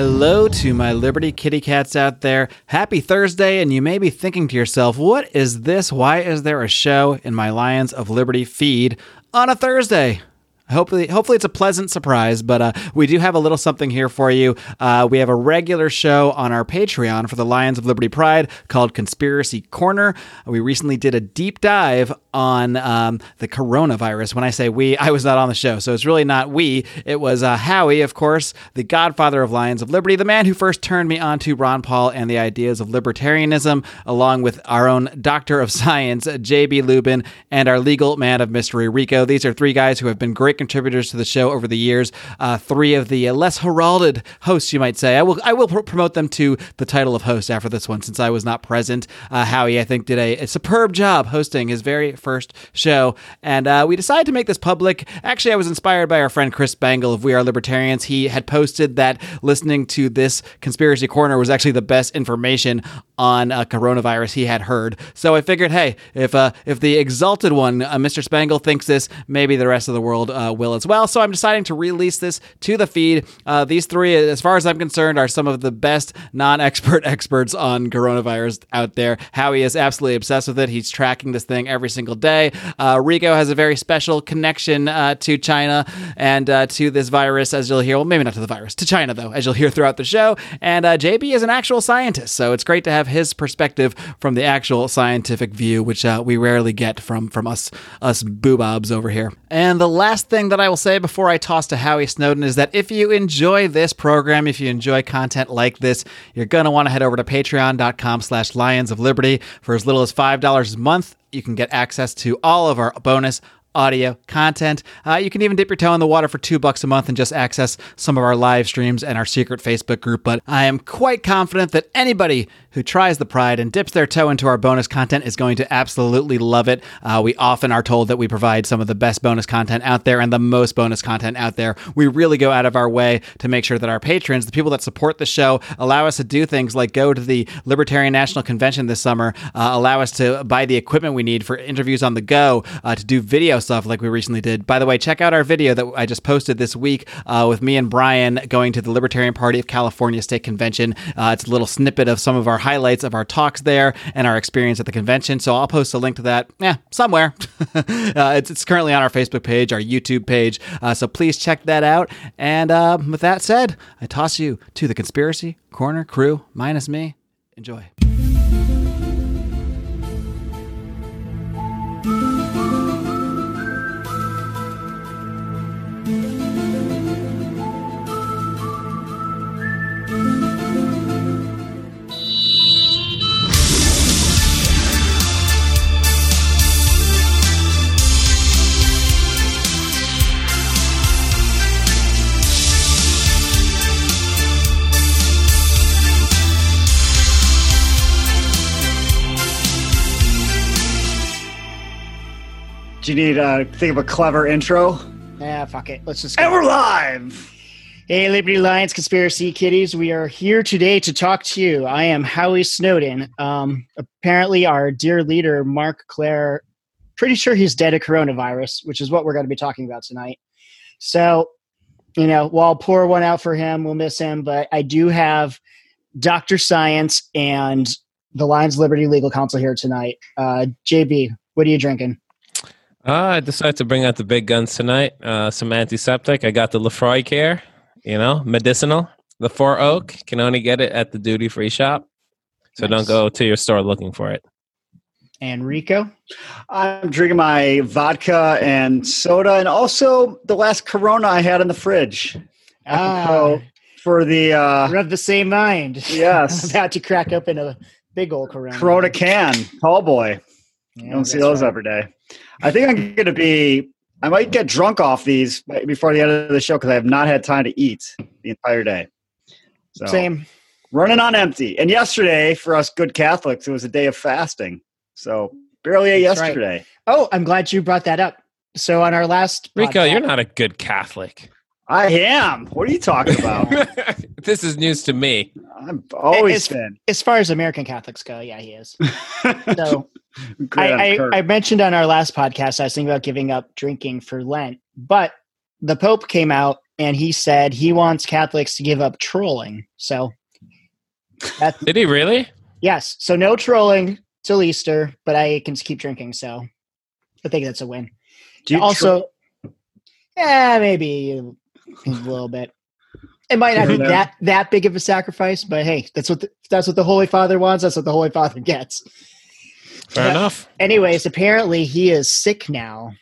Hello to my Liberty kitty cats out there. Happy Thursday, and you may be thinking to yourself, what is this? Why is there a show in my Lions of Liberty feed on a Thursday? Hopefully, hopefully it's a pleasant surprise. But uh, we do have a little something here for you. Uh, we have a regular show on our Patreon for the Lions of Liberty Pride called Conspiracy Corner. We recently did a deep dive on um, the coronavirus. When I say we, I was not on the show, so it's really not we. It was uh, Howie, of course, the godfather of Lions of Liberty, the man who first turned me on to Ron Paul and the ideas of libertarianism, along with our own Doctor of Science, J.B. Lubin, and our legal man of mystery, Rico. These are three guys who have been great contributors to the show over the years. Uh, three of the uh, less heralded hosts, you might say. I will I will pr- promote them to the title of host after this one, since I was not present. Uh, Howie, I think, did a, a, superb job hosting his very first show, and uh, we decided to make this public. Actually, I was inspired by our friend Chris Spangle of We Are Libertarians. He had posted that listening to this conspiracy corner was actually the best information on uh, coronavirus he had heard. So I figured, hey, if uh, if the exalted one, Mr. Spangle, thinks this, maybe the rest of the world will as well. So I'm deciding to release this to the feed. Uh, these three, as far as I'm concerned, are some of the best non expert experts on coronavirus out there. Howie is absolutely obsessed with it. He's tracking this thing every single day. Uh, Rico has a very special connection uh, to China and uh, to this virus, as you'll hear. Well, maybe not to the virus, to China, though, as you'll hear throughout the show. And uh, JB is an actual scientist. So it's great to have his perspective from the actual scientific view, which uh, we rarely get from, from us, us boobobs over here. And the last thing that I will say before I toss to Howie Snowden is that if you enjoy this program, if you enjoy content like this, you're to want to head over to patreon.com slash lions of liberty. For as little as $5 a month, you can get access to all of our bonus audio content. Uh, you can even dip your toe in the water for two bucks a month and just access some of our live streams and our secret Facebook group. But I am quite confident that anybody who tries the Pride and dips their toe into our bonus content is going to absolutely love it. Uh, we often are told that we provide some of the best bonus content out there and the most bonus content out there. We really go out of our way to make sure that our patrons, the people that support the show, allow us to do things like go to the Libertarian National Convention this summer, uh, allow us to buy the equipment we need for interviews on the go, uh, to do video stuff like we recently did. By the way, check out our video that I just posted this week uh, with me and Brian going to the Libertarian Party of California State Convention. Uh, it's a little snippet of some of our highlights of our talks there and our experience at the convention. So I'll post a link to that, yeah, somewhere. uh, it's, it's currently on our Facebook page, our YouTube page. Uh, so please check that out. And uh, with that said, I toss you to the Conspiracy Corner crew, minus me. Enjoy. Do you need to uh, think of a clever intro? Yeah, fuck it. Let's just go. And we're live. Hey, Liberty Lions conspiracy kitties. We are here today to talk to you. I am Howie Snowden. Um, apparently, our dear leader, Marc Clair, pretty sure he's dead of coronavirus, which is what we're going to be talking about tonight. So, you know, while I'll pour one out for him, we'll miss him. But I do have Dr. Science and the Lions Liberty Legal Counsel here tonight. Uh, JB, what are you drinking? Uh, I decided to bring out the big guns tonight. Uh, some antiseptic. I got the Laphroaig Care, you know, medicinal. The Four Oak can only get it at the duty free shop. So nice. don't go to your store looking for it. And Rico? I'm drinking my vodka and soda and also the last Corona I had in the fridge. Ah, for the. Uh, We're of the same mind. Yes. I'm about to crack open a big old Corona. Corona can. Tall boy. Yeah, you don't see those right. every day. I think I'm going to be. I might get drunk off these before the end of the show because I have not had time to eat the entire day. So, Same. Running on empty. And yesterday, for us good Catholics, it was a day of fasting. So barely a yesterday. Right. Oh, I'm glad you brought that up. So on our last Rico, podcast, you're not a good Catholic. I am. What are you talking about? this is news to me. I've always as, been. As far as American Catholics go, yeah, he is. so I, I, I, mentioned on our last podcast I was thinking about giving up drinking for Lent, but the Pope came out and he said he wants Catholics to give up trolling. So, that, Did he really? yes, so no trolling till Easter, but I can keep drinking. So, I think that's a win. Do you also, yeah, maybe a little bit. It might not be that that big of a sacrifice, but hey, that's what the, that's what the Holy Father wants. That's what the Holy Father gets. Fair Yeah. enough. Anyways, apparently he is sick now.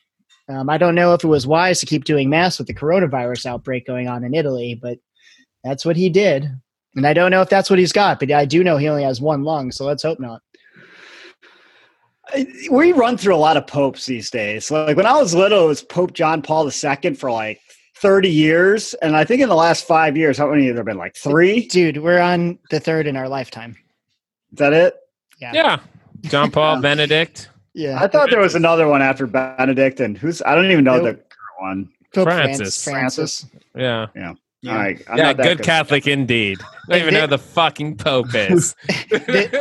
Um, I don't know if it was wise to keep doing mass with the coronavirus outbreak going on in Italy, but that's what he did. And I don't know if that's what he's got, but I do know he only has one lung, so let's hope not. we run through a lot of popes these days. Like when I was little, it was Pope John Paul II for like 30 years. And I think in the last five years, how many have there been? Like three? Dude, we're on the third in our lifetime. Is that it? Yeah. Yeah. John Paul, Benedict, Yeah. I thought there was another one after Benedict and who's, I don't even know Nope. the current one. Pope Francis. Francis. Yeah. Yeah. All right. I'm yeah, not that good Catholic indeed. I don't even know who the fucking Pope is.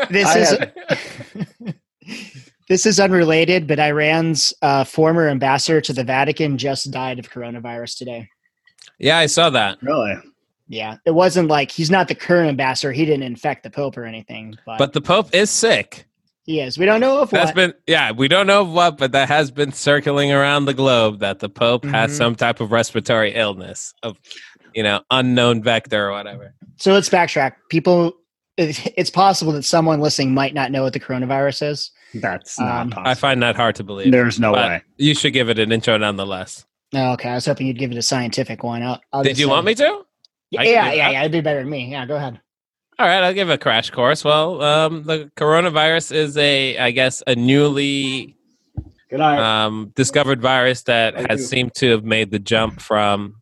This is this is unrelated, but Iran's uh, former ambassador to the Vatican just died of coronavirus today. yeah, I saw that. Really? Yeah, it wasn't like he's not the current ambassador. He didn't infect the Pope or anything, but, But the Pope is sick. He is. We don't know if That's what. been yeah, we don't know what, but that has been circling around the globe that the Pope has Mhm. some type of respiratory illness of you know, unknown vector or whatever. so let's backtrack. People, it's possible that someone listening might not know what the coronavirus is. That's not Um, possible. I find that hard to believe. There's no way. You should give it an intro nonetheless. Oh, okay, I was hoping you'd give it a scientific one. I'll, I'll Did you say- want me to? Yeah, yeah, yeah, yeah. It'd be better than me. Yeah, go ahead. All right, I'll give a crash course. Well, um, the coronavirus is a, I guess, a newly um, discovered virus that Thank has you. seemed to have made the jump from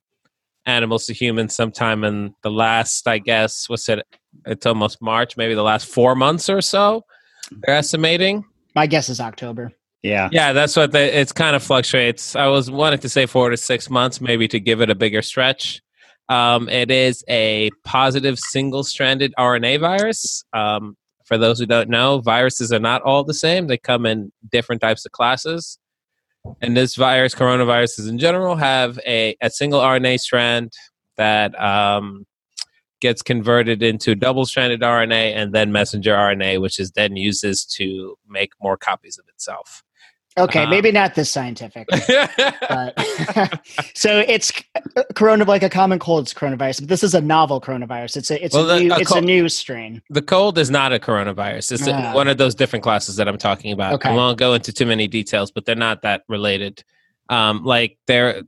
animals to humans sometime in the last, I guess, what's it? It's almost March, maybe the last four months or so. They're estimating. My guess is October. yeah. Yeah, that's what they, it's kind of fluctuates. I was wanting to say four to six months, maybe to give it a bigger stretch. Um, it is a positive single-stranded RNA virus. Um, for those who don't know, viruses are not all the same. They come in different types of classes. And this virus, coronaviruses in general, have a, a single RNA strand that um, gets converted into double-stranded RNA and then messenger RNA, which is then uses to make more copies of itself. Okay, Uh, maybe not this scientific. but so it's uh, corona like a common cold coronavirus, but this is a novel coronavirus. It's a it's Well, a the- new a it's a new strain. the cold is not a coronavirus. It's Ah. one of those different classes that I'm talking about. Okay. I won't go into too many details, but they're not that related. Um, like they're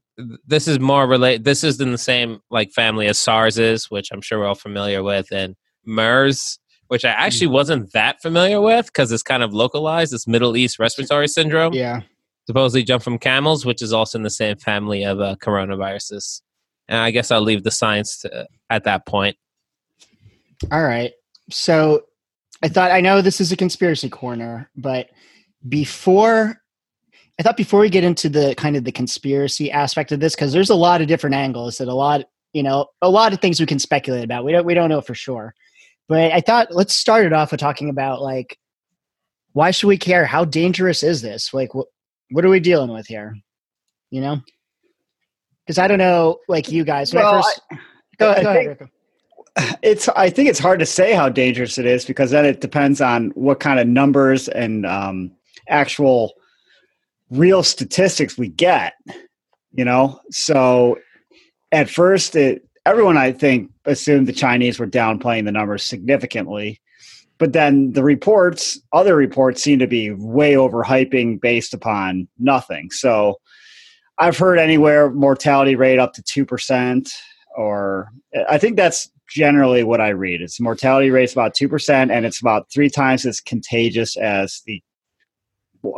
this is more related. This is in the same like family as SARS is, which I'm sure we're all familiar with, and MERS, which I Mm. actually wasn't that familiar with because it's kind of localized. It's Middle East respiratory syndrome. Yeah. Supposedly jumped from camels, which is also in the same family of uh, coronaviruses. And I guess I'll leave the science to, at that point. All right. So I thought I know this is a conspiracy corner, but before I thought before we get into the kind of the conspiracy aspect of this, because there's a lot of different angles that a lot, you know, a lot of things we can speculate about. We don't we don't know for sure. But I thought let's start it off with talking about like why should we care? How dangerous is this? Like what what are we dealing with here? You know? Because I don't know, like you guys. I Well, first, go, I go ahead, think- Rico. it's i think it's hard to say how dangerous it is because then it depends on what kind of numbers and um, actual real statistics we get you know so at first it everyone i think assumed the chinese were downplaying the numbers significantly but then the reports other reports seem to be way overhyping based upon nothing so i've heard anywhere mortality rate up to 2% or i think that's generally what I read. Its mortality rate's about two percent, and it's about three times as contagious as the.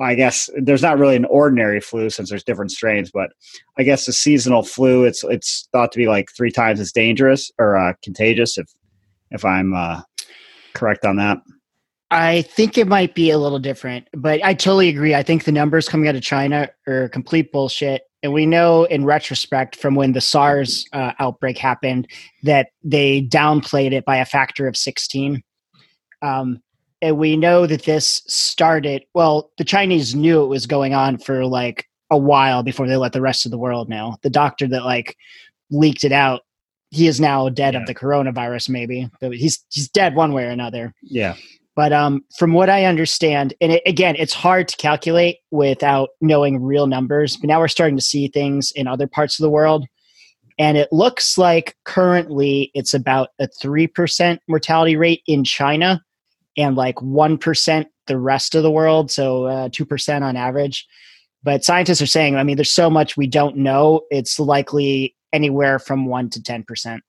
I guess there's not really an ordinary flu since there's different strains, but I guess the seasonal flu it's it's thought to be like three times as dangerous or uh, contagious if if I'm uh, correct on that. I think it might be a little different, but I totally agree. I think the numbers coming out of China are complete bullshit. And we know in retrospect from when the SARS uh, outbreak happened that they downplayed it by a factor of 16. Um, and we know that this started, well, the Chinese knew it was going on for like a while before they let the rest of the world know. The doctor that like leaked it out. He is now dead Yeah. of the coronavirus, maybe. But he's he's dead one way or another. Yeah. But um, from what I understand, and it, again, it's hard to calculate without knowing real numbers. But now we're starting to see things in other parts of the world, and it looks like currently it's about a three percent mortality rate in China, and like one percent the rest of the world. So uh, two percent on average. But scientists are saying, I mean, there's so much we don't know. It's likely anywhere from one to ten percent.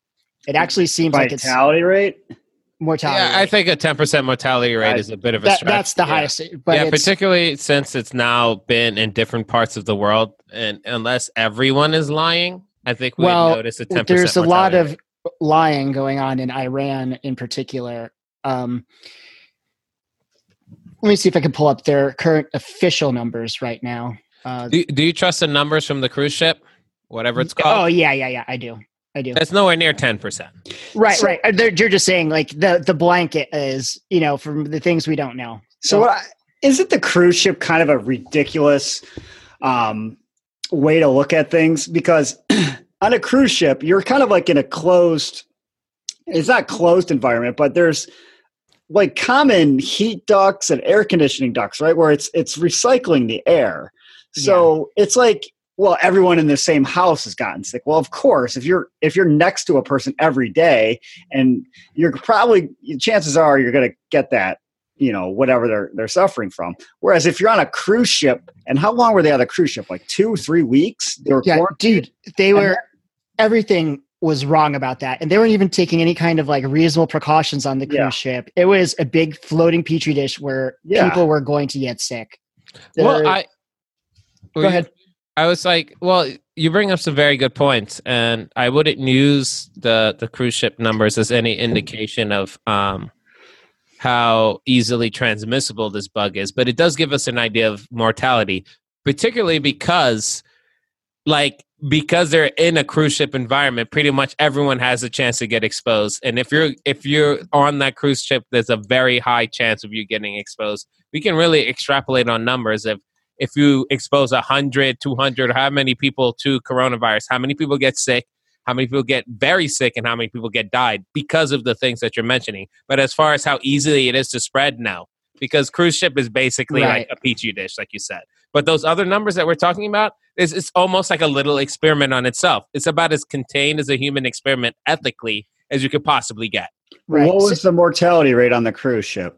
It actually seems like it's Vitality rate. mortality. Yeah, I think a 10% mortality rate I- is a bit of a that, stretch. that's the Yeah. highest. But yeah, particularly since it's now been in different parts of the world, and unless everyone is lying, I think we Well, notice a ten percent. there's a lot of lying going on in Iran in particular. Um, let me see if I can pull up their current official numbers right now. Uh, Do, do you trust the numbers from the cruise ship, whatever it's called? oh yeah, yeah, yeah. I do. I do. That's nowhere near ten percent. Right, So- right. They're, you're just saying like the the blanket is you know from the things we don't know. So, what I, isn't the cruise ship kind of a ridiculous um, way to look at things? Because on a cruise ship, you're kind of like in a closed. It's not closed environment, but there's like common heat ducts and air conditioning ducts, right? Where it's it's recycling the air. So it's like well, everyone in the same house has gotten sick. Well, of course, if you're if you're next to a person every day, and you're probably chances are you're going to get that you know whatever they're they're suffering from whereas if you're on a cruise ship and how long were they on the cruise ship like two three weeks they were Yeah, dude, they were everything was wrong about that, and they weren't even taking any kind of like reasonable precautions on the cruise Yeah. ship. It was a big floating petri dish where Yeah. people were going to get sick. Well, I go ahead. I was like, well, you bring up some very good points, and I wouldn't use the the cruise ship numbers as any indication of um, how easily transmissible this bug is, but it does give us an idea of mortality, particularly because, like, because they're in a cruise ship environment, pretty much everyone has a chance to get exposed, and if you're if you're on that cruise ship, there's a very high chance of you getting exposed. We can really extrapolate on numbers if if you expose 100 200 how many people to coronavirus how many people get sick how many people get very sick and how many people get died because of the things that you're mentioning but as far as how easily it is to spread no because cruise ship is basically Right. like a petri dish like you said but those other numbers that we're talking about is it's almost like a little experiment on itself it's about as contained as a human experiment ethically as you could possibly get Right. what was the mortality rate on the cruise ship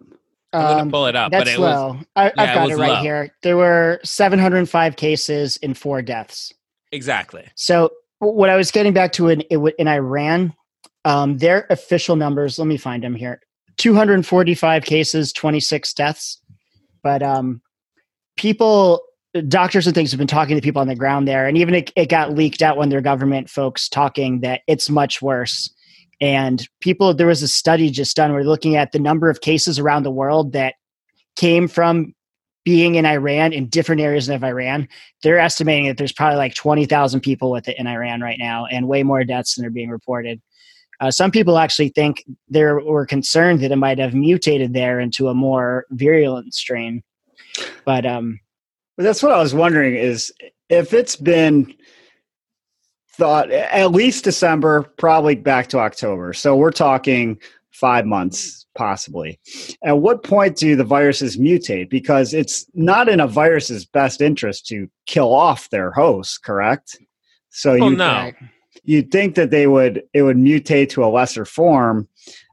i'm gonna Um, pull it up but That's it was low. I, I've yeah, got was it right low. here. There were 705 cases and four deaths. exactly So what I was getting back to in in Iran, um, their official numbers. Let me find them here. 245 cases, 26 deaths. But um, people, doctors and things have been talking to people on the ground there, and even it, it got leaked out when their government folks talking that it's much worse. And people, there was a study just done. We're looking at the number of cases around the world that came from being in Iran in different areas of Iran they're estimating that there's probably like 20,000 people with it in Iran right now and way more deaths than are being reported. Uh, some people actually think they were concerned that it might have mutated there into a more virulent strain. But um, that's what I was wondering is if it's been thought at least December, probably back to October. So we're talking five months possibly. At what point do the viruses mutate? Because it's not in a virus's best interest to kill off their host, correct? So Oh, you no. right. you'd think that they would it would mutate to a lesser form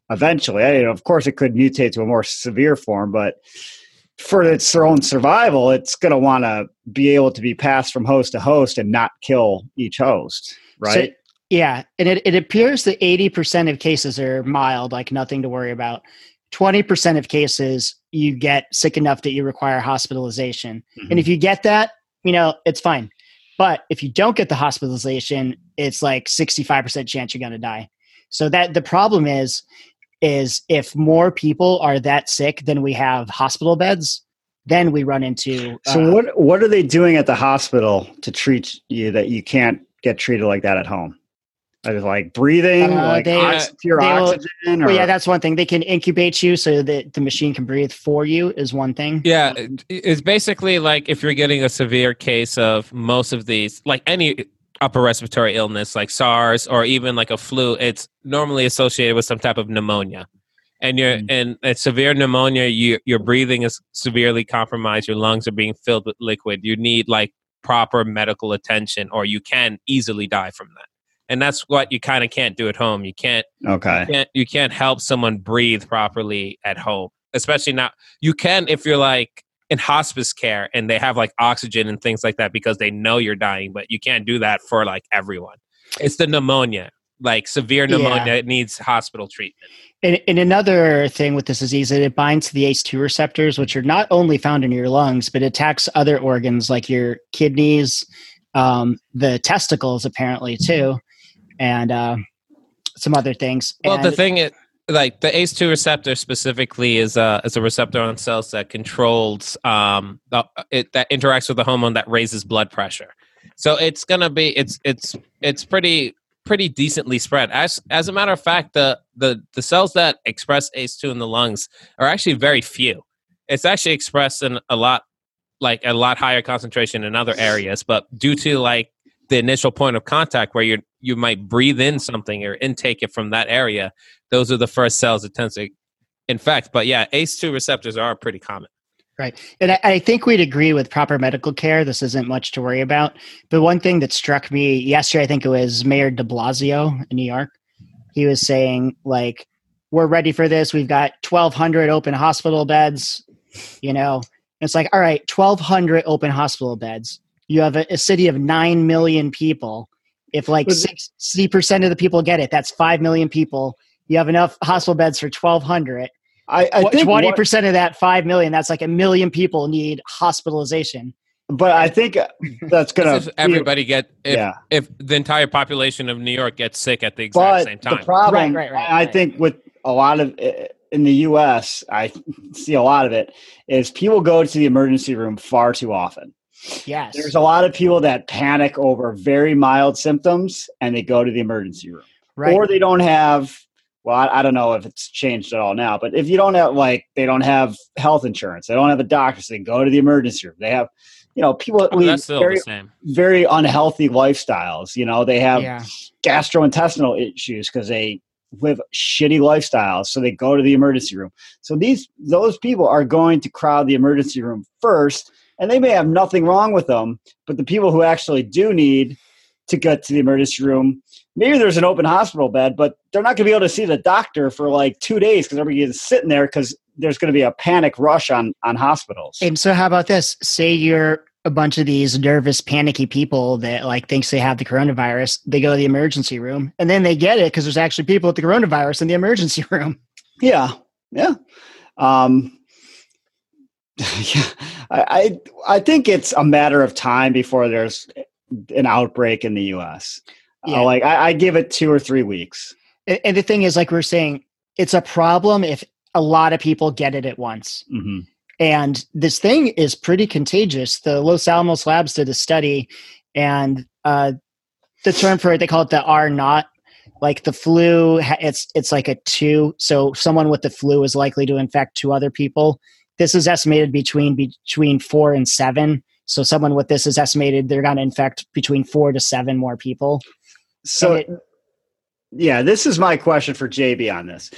eventually. I mean, of course, it could mutate to a more severe form, but for its own survival, it's going to want to be able to be passed from host to host and not kill each host, right? So- yeah, and it, it appears that 80% of cases are mild, like nothing to worry about. 20% of cases you get sick enough that you require hospitalization. Mhm. And if you get that, you know, it's fine. But if you don't get the hospitalization, it's like 65% chance you're going to die. So that the problem is is if more people are that sick than we have hospital beds, then we run into so uh, what what are they doing at the hospital to treat you that you can't get treated like that at home? Are they like breathing, Uh, like they- ox- pure they will- oxygen? Or, Well, yeah, that's one thing. They can incubate you so that the machine can breathe for you is one thing. Yeah, it's basically like if you're getting a severe case of most of these, like any upper respiratory illness like SARS or even like a flu, it's normally associated with some type of pneumonia. And you're Mm. and it's severe pneumonia, you your breathing is severely compromised, your lungs are being filled with liquid. You need like proper medical attention or you can easily die from that. And that's what you kind of can't do at home. You can't Okay. you can't you can't help someone breathe properly at home especially not you can if you're like in hospice care and they have like oxygen and things like that because they know you're dying but you can't do that for like everyone it's the pneumonia like severe Yeah. pneumonia it needs hospital treatment And, and another thing with this disease, it binds to the ACE2 receptors, which are not only found in your lungs, but attacks other organs like your kidneys, um, the testicles, apparently too, and uh, some other things. well the thing is like the ace2 receptor specifically is a is a receptor on cells that controls um the, it that interacts with the hormone that raises blood pressure. So it's gonna be it's it's it's pretty pretty decently spread. As as a matter of fact the the the cells that express ace2 in the lungs are actually very few. It's actually expressed in a lot like a lot higher concentration in other areas but due to like the initial point of contact where you you might breathe in something or intake it from that area those are the first cells that tends to infect but yeah ace2 receptors are pretty common Right. And I, I think we'd agree with proper medical care. This isn't much to worry about. But one thing that struck me yesterday, I think it was Mayor de Blasio in New York. He was saying, like, we're ready for this. We've got 1,200 open hospital beds. You know, it's like, all right, 1,200 open hospital beds. You have a, a city of 9 million people. If like 60% of the people get it, that's 5 million people. You have enough hospital beds for 1,200. I, I think Twenty what- percent of that five million. That's like a million people need hospitalization. but I think that's gonna if everybody get if, yeah. if the entire population of new york gets sick at the exact But same time the problem, Right, right, right, I right. think, with a lot of eh, in the U.S., I see a lot of it is people go to the emergency room far too often. Yes. There's a lot of people that panic over very mild symptoms and they go to the emergency room, right. or they don't have. Well, I, I don't know if it's changed at all now, but if you don't have like they don't have health insurance, they don't have a doctor, so they go to the emergency room. They have, you know, people that Oh, lead very very unhealthy lifestyles. You know, they have yeah. gastrointestinal issues because they live shitty lifestyles so they go to the emergency room so these those people are going to crowd the emergency room first and they may have nothing wrong with them but the people who actually do need to get to the emergency room maybe there's an open hospital bed but they're not going to be able to see the doctor for like two days because everybody is sitting there because there's going to be a panic rush on on hospitals And so, how about this? Say you're a bunch of these nervous, panicky people that like thinks they have the coronavirus. They go to the emergency room, and then they get it because there's actually people with the coronavirus in the emergency room. Yeah, yeah. Um, yeah, I, I I think it's a matter of time before there's an outbreak in the U.S. Uh, like I, I give it two or three weeks. And, and the thing is, like we're saying, it's a problem if a lot of people get it at once. hmm And this thing is pretty contagious. The Los Alamos Labs did a study, and uh, the term for it they call it the R naught. Like the flu, it's it's like a two. So someone with the flu is likely to infect two other people. This is estimated between between four and seven. So someone with this is estimated they're going to infect between four to seven more people. So, it- yeah, this is my question for JB on this.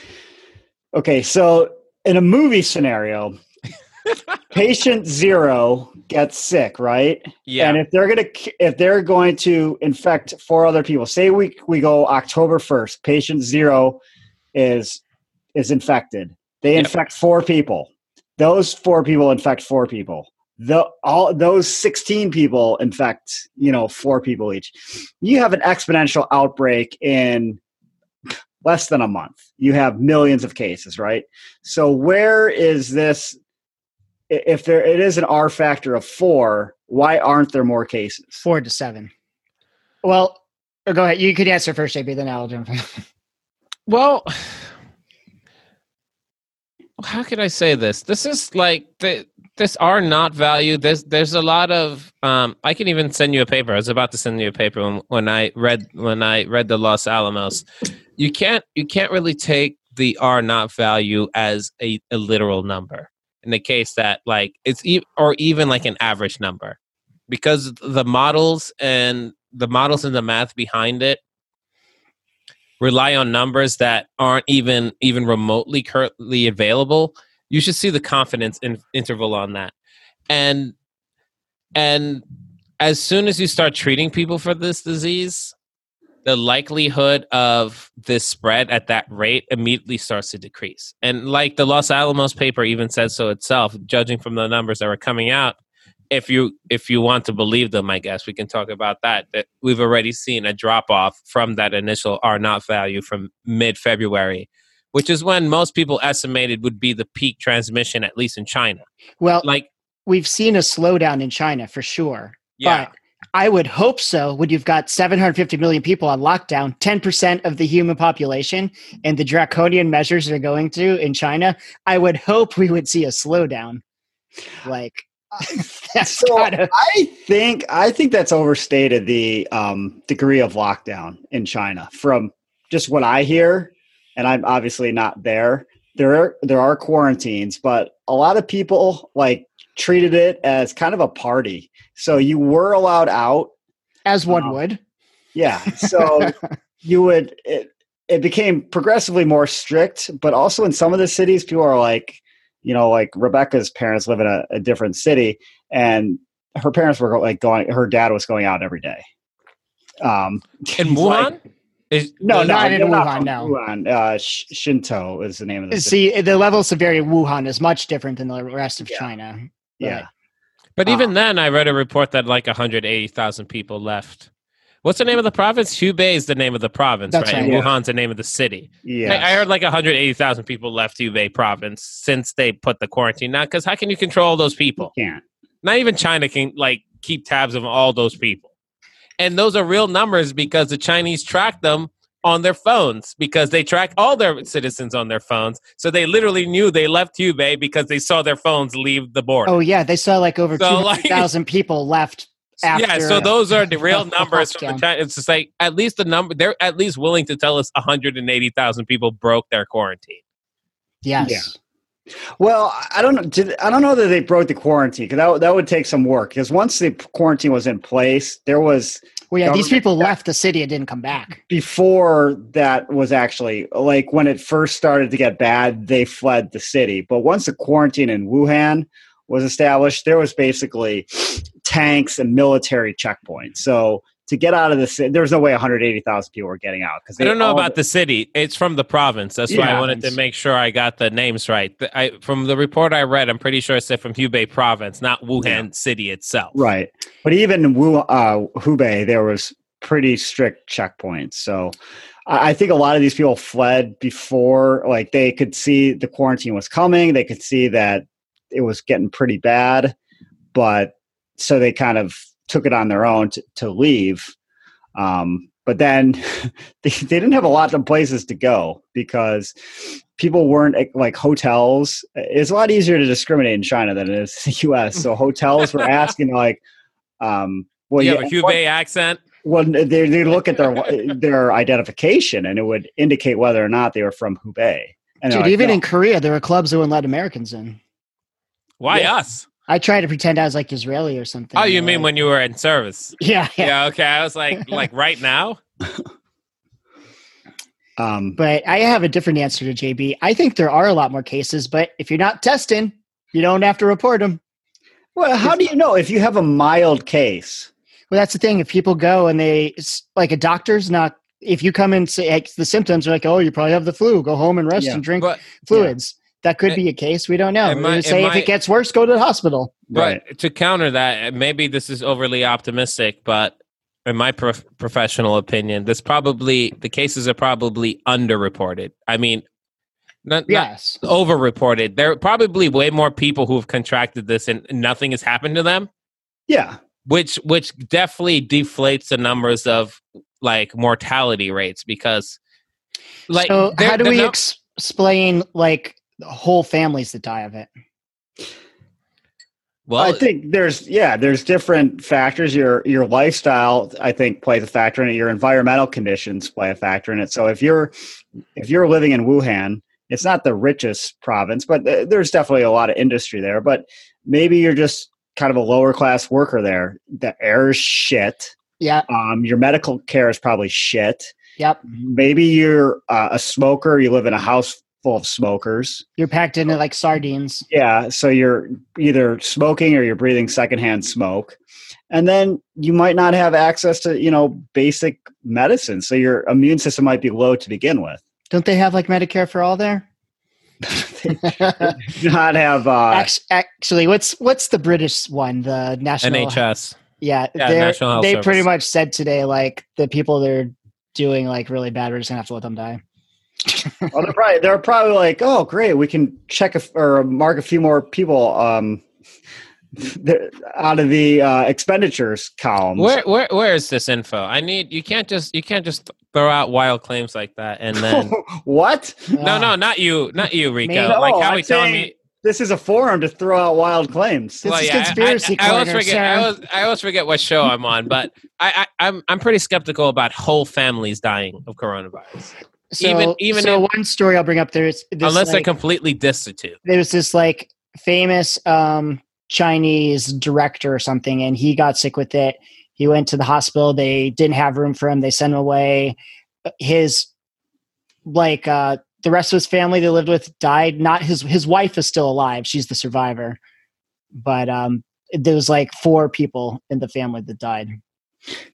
Okay, so in a movie scenario, patient zero gets sick, right? yeah And if they're gonna if they're going to infect four other people, say we we go October first, patient zero is is infected. They Yep. infect four people. Those four people infect four people. The all those sixteen people infect you know four people each. You have an exponential outbreak in less than a month. You have millions of cases, right? So where is this? If there it is an R factor of four, why aren't there more cases? Four to seven. Well, go ahead. You could answer first, JB. Then I'll jump. in. Well, how could I say this? This is like the this are not value. There's there's a lot of um. I can even send you a paper. I was about to send you a paper when, when I read when I read the Los Alamos. You can't you can't really take the R naught value as a, a literal number in the case that like it's e- or even like an average number because the models and the models and the math behind it rely on numbers that aren't even even remotely currently available, you should see the confidence in, interval on that. And and as soon as you start treating people for this disease, the likelihood of this spread at that rate immediately starts to decrease. And like the Los Alamos paper even says so itself, judging from the numbers that were coming out, if you if you want to believe them, I guess we can talk about that. That we've already seen a drop off from that initial R naught value from mid February, which is when most people estimated would be the peak transmission, at least in China. Well, Like, we've seen a slowdown in China for sure. yeah, But I would hope so when you've got 750 million people on lockdown, 10% of the human population, and the draconian measures they're going through in China. I would hope we would see a slowdown. Like, So gotta, I think I think that's overstated the um, degree of lockdown in China. From just what I hear, and I'm obviously not there. There are there are quarantines, but a lot of people like treated it as kind of a party. So you were allowed out. as one Um, would. Yeah. So you would it, it became progressively more strict, but also in some of the cities, people are like, you know, like Rebecca's parents live in a, a different city, and her parents were like going. Her dad was going out every day. Um, in Wuhan. like- is, no, Not no, in Wuhan, from no. Wuhan. Uh, Shinto is the name of the city. See, the level of severity of Wuhan is much different than the rest of Yeah. China. Yeah. But even then, I read a report that like 180,000 people left. What's the name of the province? Hubei is the name of the province, That's right? right, yeah. Wuhan's the name of the city. Yeah. I, I heard like 180,000 people left Hubei province since they put the quarantine. Now, because how can you control all those people? can't. Not even China can like keep tabs of all those people. And those are real numbers because the Chinese track them on their phones because they track all their citizens on their phones. So they literally knew they left Hubei because they saw their phones leave the border. Oh yeah, they saw like over So, like- people left. Yeah, so those are the real numbers from the lockdown. China. It's just like at least the number they're at least willing to tell us 180,000 people broke their quarantine. yes. Yeah. Well, I don't know. Did, I don't know that they broke the quarantine because that, would- that would take some work. Because once the quarantine was in place, there was Well, yeah, these people left the city and didn't come back. before that was actually like when it first started to get bad, they fled the city. But once the quarantine in Wuhan was established, there was basically tanks and military checkpoints. So to get out of the city, there was no way 180,000 people were getting out because I don't know about the city. It's from the province. That's why I wanted to make sure I got the names right. I, from the report I read, I'm pretty sure it said from Hubei province, not Wuhan city itself. right. But even in Wu, uh, Hubei, there was pretty strict checkpoints. So I think a lot of these people fled before, like they could see the quarantine was coming. They could see that it was getting pretty bad, but so they kind of took it on their own to, to leave. Um, but then they, they didn't have a lot of places to go because people weren't eh, like hotels. It's a lot easier to discriminate in China than it is in the U.S. So hotels were asking like, um, well, you yeah, have a Hubei accent. well, they they look at their their identification and it would indicate whether or not they were from Hubei. And Dude, like, even "No." in Korea, there were clubs that wouldn't let Americans in. Why Yeah. us? I tried to pretend I was like Israeli or something. Oh, you They're mean like- when you were in service? Yeah, yeah. Yeah, okay. I was like, like right now. um, But I have a different answer to JB. I think there are a lot more cases, but if you're not testing, you don't have to report them. well, how do you know if you have a mild case? Well, that's the thing. If people go and they, it's like a doctor's not, if you come and say like, the symptoms are like, oh, you probably have the flu, go home and rest Yeah. and drink But fluids. That could It- be a case. We don't know. it We're might- say if might- it gets worse, go to the hospital. But to counter that, eh, maybe this is overly optimistic, but in my prof- professional opinion, this probably the cases are probably underreported. I mean, not, not Yes. overreported. There are probably way more people who have contracted this and nothing has happened to them, Yeah, which which definitely deflates the numbers of like mortality rates because like so how do we num- ex- explain like whole families that die of it? well I think there's yeah, there's different factors. Your your lifestyle, I think, plays a factor in it. Your environmental conditions play a factor in it. So if you're if you're living in Wuhan, it's not the richest province, but there's definitely a lot of industry there. But maybe you're just kind of a lower class worker there. The air is shit. Yeah. Um, your medical care is probably shit. Yep. Maybe you're uh, a smoker. You live in a house full of smokers. You're packed into like sardines. Yeah, so you're either smoking or you're breathing secondhand smoke. And then you might not have access to, you know, basic medicine. So your immune system might be low to begin with. Don't they have like Medicare for all there? not have uh Act- Actually, what's what's the British one? The national NHS. Yeah, Yeah, they're- National Health they Service. pretty much said today like the people they're doing like really bad. We're just gonna have to let them die. well, they're probably they're probably like, oh great, we can check a, f- or mark a few more people um out of the uh, expenditures column. Where where where is this info? I need you can't just you can't just throw out wild claims like that and then what? No, no, not you, not you, Rico. Me? like how I'm telling me This is a forum to throw out wild claims. This is I- conspiracy I, I, always forget. sir. I always, I always forget what show I'm on, but I, I, I'm I'm pretty skeptical about whole families dying of coronavirus, So, even- even so if- one story I'll bring up there is this, unless they're like, completely destitute. there's this like famous um Chinese director or something, and he got sick with it. He went to the hospital. They didn't have room for him. They sent him away. His like uh the rest of his family they lived with died. Not his his wife is still alive. She's the survivor. But um there was like four people in the family that died.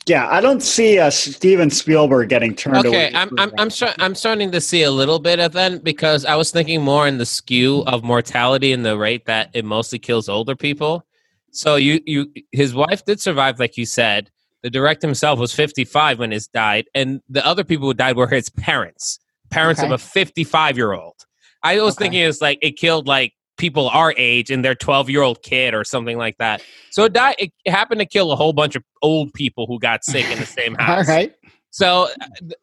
Yeah, I don't see uh, Steven Spielberg getting turned away. Okay, I'm I'm I'm, start, I'm starting to see a little bit of that because I was thinking more in the skew of mortality and the rate that it mostly kills older people. So you you his wife did survive, like you said. The director himself was 55 when his died, and the other people who died were his parents, parents Okay. of a 55 year old. I was Okay. thinking it's like it killed like people our age and their 12 year old kid or something like that. So it died. It happened to kill a whole bunch of old people who got sick in the same house. right. So uh,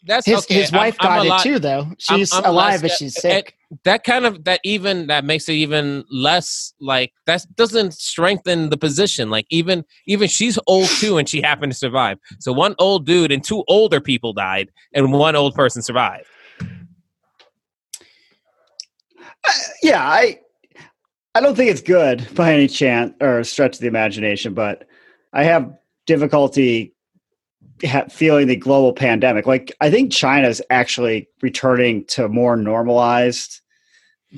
that's His okay. his I'm- wife I'm got it lot- too though. She's I'm alive but she's it- sick. That kind of that even that makes it even less like that doesn't strengthen the position. Like even even she's old too, and she happened to survive. So one old dude and two older people died, and one old person survived. yeah, I I don't think it's good by any chance or stretch of the imagination, but I have difficulty ha- feeling the global pandemic. Like I think China's actually returning to more normalized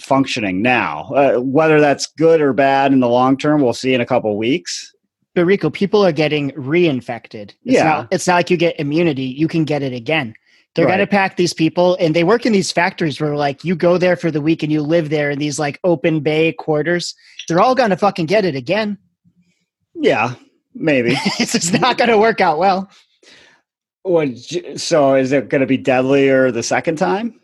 functioning now. Uh, whether that's good or bad in the long term, we'll see in a couple weeks. But Rico, people are getting reinfected. It's Yeah. Not, it's not like you get immunity. You can get it again. They're going to pack these people, and they work in these factories where, like, you go there for the week and you live there in these, like, open bay quarters. They're all going to fucking get it again. Yeah, maybe. it's just not going to work out well. what, so is it going to be deadlier the second time?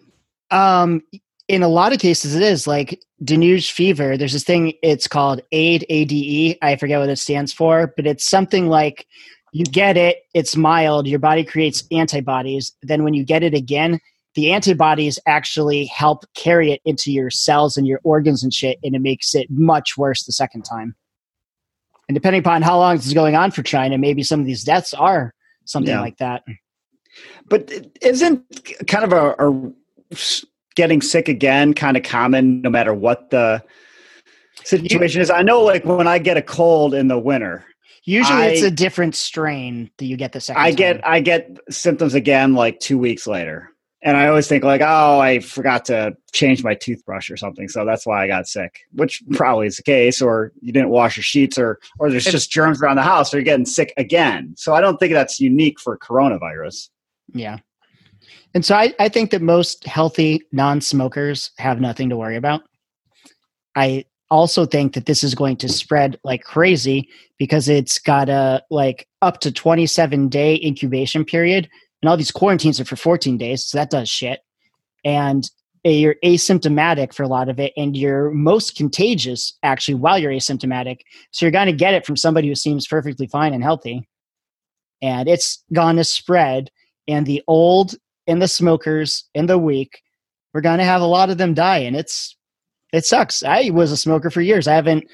Um, in a lot of cases, it is like dengue fever. There's this thing. It's called AID, ADE. I forget what it stands for, but it's something like you get it. It's mild. Your body creates antibodies. Then when you get it again, the antibodies actually help carry it into your cells and your organs and shit, and it makes it much worse the second time. And depending upon how long this is going on for China, maybe some of these deaths are something Yeah. like that. But isn't kind of a, a getting sick again kind of common no matter what the situation is? I know, like when I get a cold in the winter, Usually, it's a different strain that you get the second. I time. get I get symptoms again like two weeks later, and I always think like, oh, I forgot to change my toothbrush or something, so that's why I got sick. Which hmm. probably is the case, or you didn't wash your sheets, or or there's just germs around the house, so you're getting sick again. So I don't think that's unique for coronavirus. Yeah. And so I, I think that most healthy non smokers have nothing to worry about. I also think that this is going to spread like crazy because it's got a like up to 27 day incubation period. And all these quarantines are for 14 days so that does shit. And uh, you're asymptomatic for a lot of it and you're most contagious actually while you're asymptomatic. So you're going to get it from somebody who seems perfectly fine and healthy. And it's going to spread and the old and the smokers and the weak we're going to have a lot of them die and it's it sucks i was a smoker for years i haven't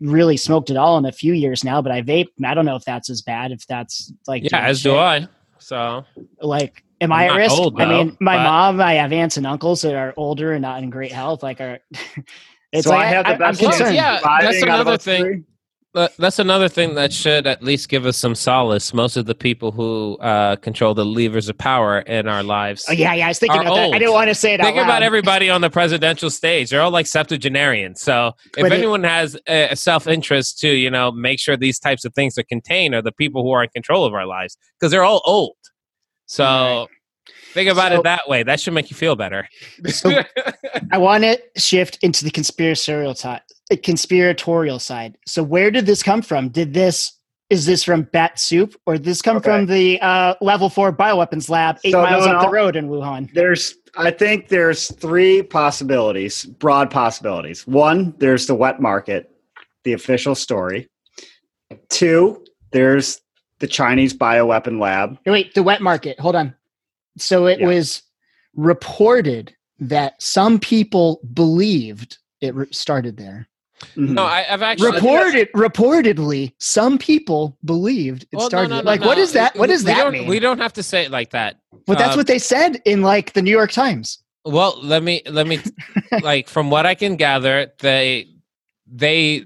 really smoked at all in a few years now but i vape i don't know if that's as bad if that's like Yeah, doing as do. I. So like am I'm i at risk old, i mean my but- mom i have aunts and uncles that are older and not in great health like are it's so like I have the I'm best concerned. chance Yeah, that's another thing. three? That's another thing that should at least give us some solace. Most of the people who uh, control the levers of power in our lives. Oh, yeah, yeah. I was thinking about that. I didn't want to say it Think out about everybody on the presidential stage. They're all like septuagenarians. So if But it- anyone has a, a self-interest to, you know, make sure these types of things are contained are the people who are in control of our lives because they're all old. So Right. think about So- it that way. That should make you feel better. So- I want to shift into the conspiratorial side. Conspiratorial side. So, where did this come from? Did this is this from Bat Soup, or did this come Okay. from the uh, Level Four bioweapons lab eight So, miles no, up the road in Wuhan? There's, I think there's three possibilities, broad possibilities. One, there's the wet market, the official story. Two, there's the Chinese bioweapon lab. Wait, the wet market. Hold on. So it Yeah. was reported that some people believed it started there. Mhm. no, I, I've actually Reported, reportedly, some people believed it Well, started. no, there. no, like, what no. is that? What does we that don't, mean? We don't have to say it like that. but that's um, what they said in like the New York Times. Well, let me let me like from what I can gather, they they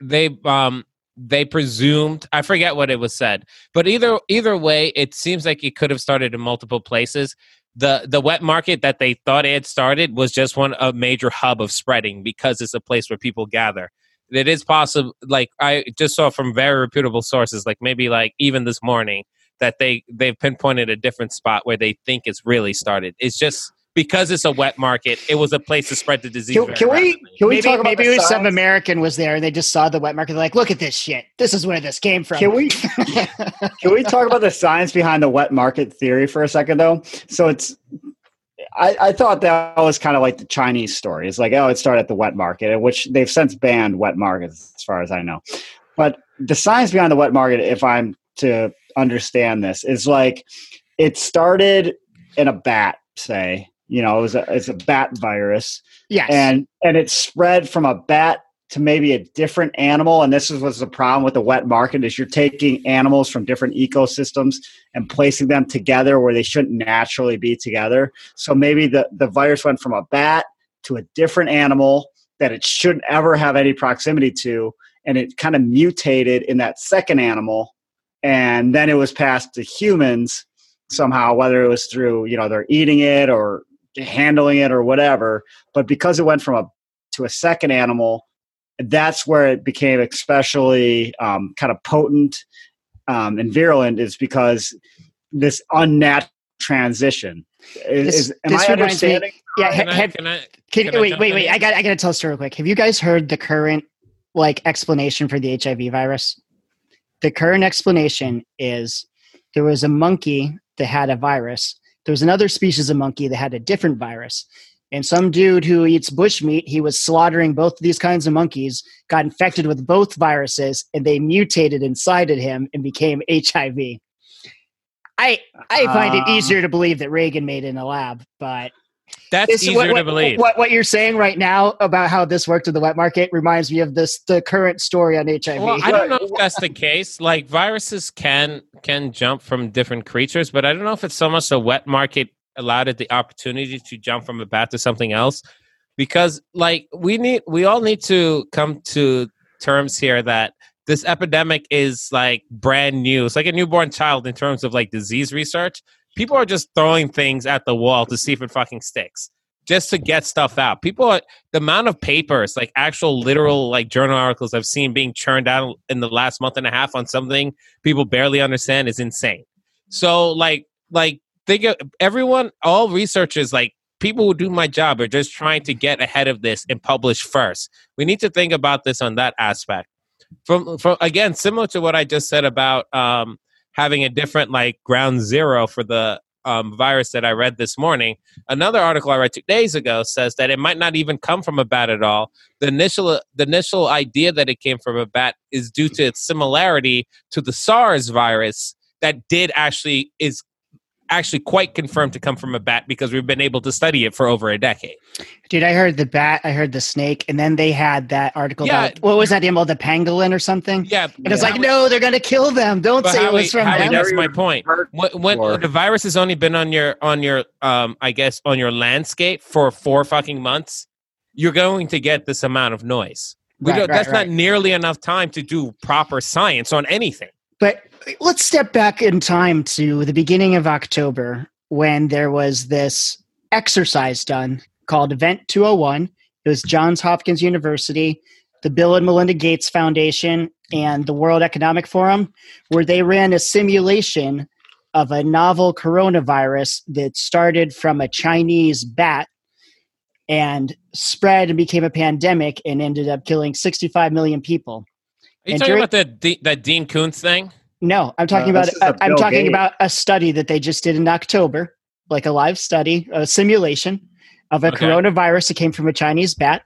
they um they presumed I forget what it was said, but either either way, it seems like it could have started in multiple places. The the wet market that they thought it had started was just one a major hub of spreading because it's a place where people gather. It is possible, like I just saw from very reputable sources, like maybe like even this morning, that they they've pinpointed a different spot where they think it's really started. It's just because it's a wet market, it was a place to spread the disease. Can, can we can we maybe talk about maybe the some science? American was there and they just saw the wet market. They're like, look at this shit. This is where this came from. Can we can we talk about the science behind the wet market theory for a second though? So it's I, I thought that was kind of like the Chinese story. It's like, oh, it started at the wet market, which they've since banned wet markets, as far as I know. But the science behind the wet market, if I'm to understand this, is like it started in a bat, say, you know, it was a it's a bat virus, yes. and and it spread from a bat to maybe a different animal. And this is what's the problem with the wet market is you're taking animals from different ecosystems and placing them together where they shouldn't naturally be together. So maybe the, the virus went from a bat to a different animal that it shouldn't ever have any proximity to and it kind of mutated in that second animal. And then it was passed to humans somehow whether it was through you know they're eating it or handling it or whatever but because it went from a to a second animal that's where it became especially um, kind of potent um, and virulent is because this unnatural transition is, This- is- am this i reminds me- understanding yeah. Can ha- I, can I, can- can I wait, wait, in wait. I got I got to tell a story real quick. Have you guys heard the current like explanation for the HIV virus? The current explanation is there was a monkey that had a virus. There was another species of monkey that had a different virus. And some dude who eats bushmeat, he was slaughtering both of these kinds of monkeys, got infected with both viruses, and they mutated inside of him and became HIV. I I find it Um, easier to believe that Reagan made it in a lab, but that's this- easier what, to believe. What, what you're saying right now about how this worked in the wet market reminds me of this the current story on HIV. Well, I don't know if that's the case. Like viruses can can jump from different creatures, but I don't know if it's so much the wet market allowed it the opportunity to jump from a bat to something else. Because like we need we all need to come to terms here that this epidemic is like brand new. It's like a newborn child in terms of like disease research. People are just throwing things at the wall to see if it fucking sticks. Just to get stuff out. People are the amount of papers, like actual literal like journal articles I've seen being churned out in the last month and a half on something people barely understand is insane. So like like think of everyone, all researchers, like people who do my job are just trying to get ahead of this and publish first. We need to think about this on that aspect. From from again, similar to what I just said about um having a different like ground zero for the um, virus that I read this morning. Another article I read two days ago says that it might not even come from a bat at all. The initial the initial idea that it came from a bat is due to its similarity to the SARS virus that did actually is actually quite confirmed to come from a bat because we've been able to study it for over a decade. Dude, I heard the bat, I heard the snake, and then they had that article Yeah. about what was that animal, the pangolin or something? Yeah, And it's like, no, they're gonna kill them. Don't But say it was from Howie, them. that's my point. heard When, when the virus has only been on your on your um I guess on your landscape for four fucking months, you're going to get this amount of noise. We Right, don't, right, that's right. not nearly enough time to do proper science on anything. But let's step back in time to the beginning of October when there was this exercise done called Event 201. It was Johns Hopkins University, the Bill and Melinda Gates Foundation, and the World Economic Forum, where they ran a simulation of a novel coronavirus that started from a Chinese bat and spread and became a pandemic and ended up killing 65 million people. Are you And talking during- about that that Dean Koontz thing? No, I'm talking No, about this is a uh, I'm talking Gates. about a study that they just did in October, like a live study, a simulation of a Okay. coronavirus that came from a Chinese bat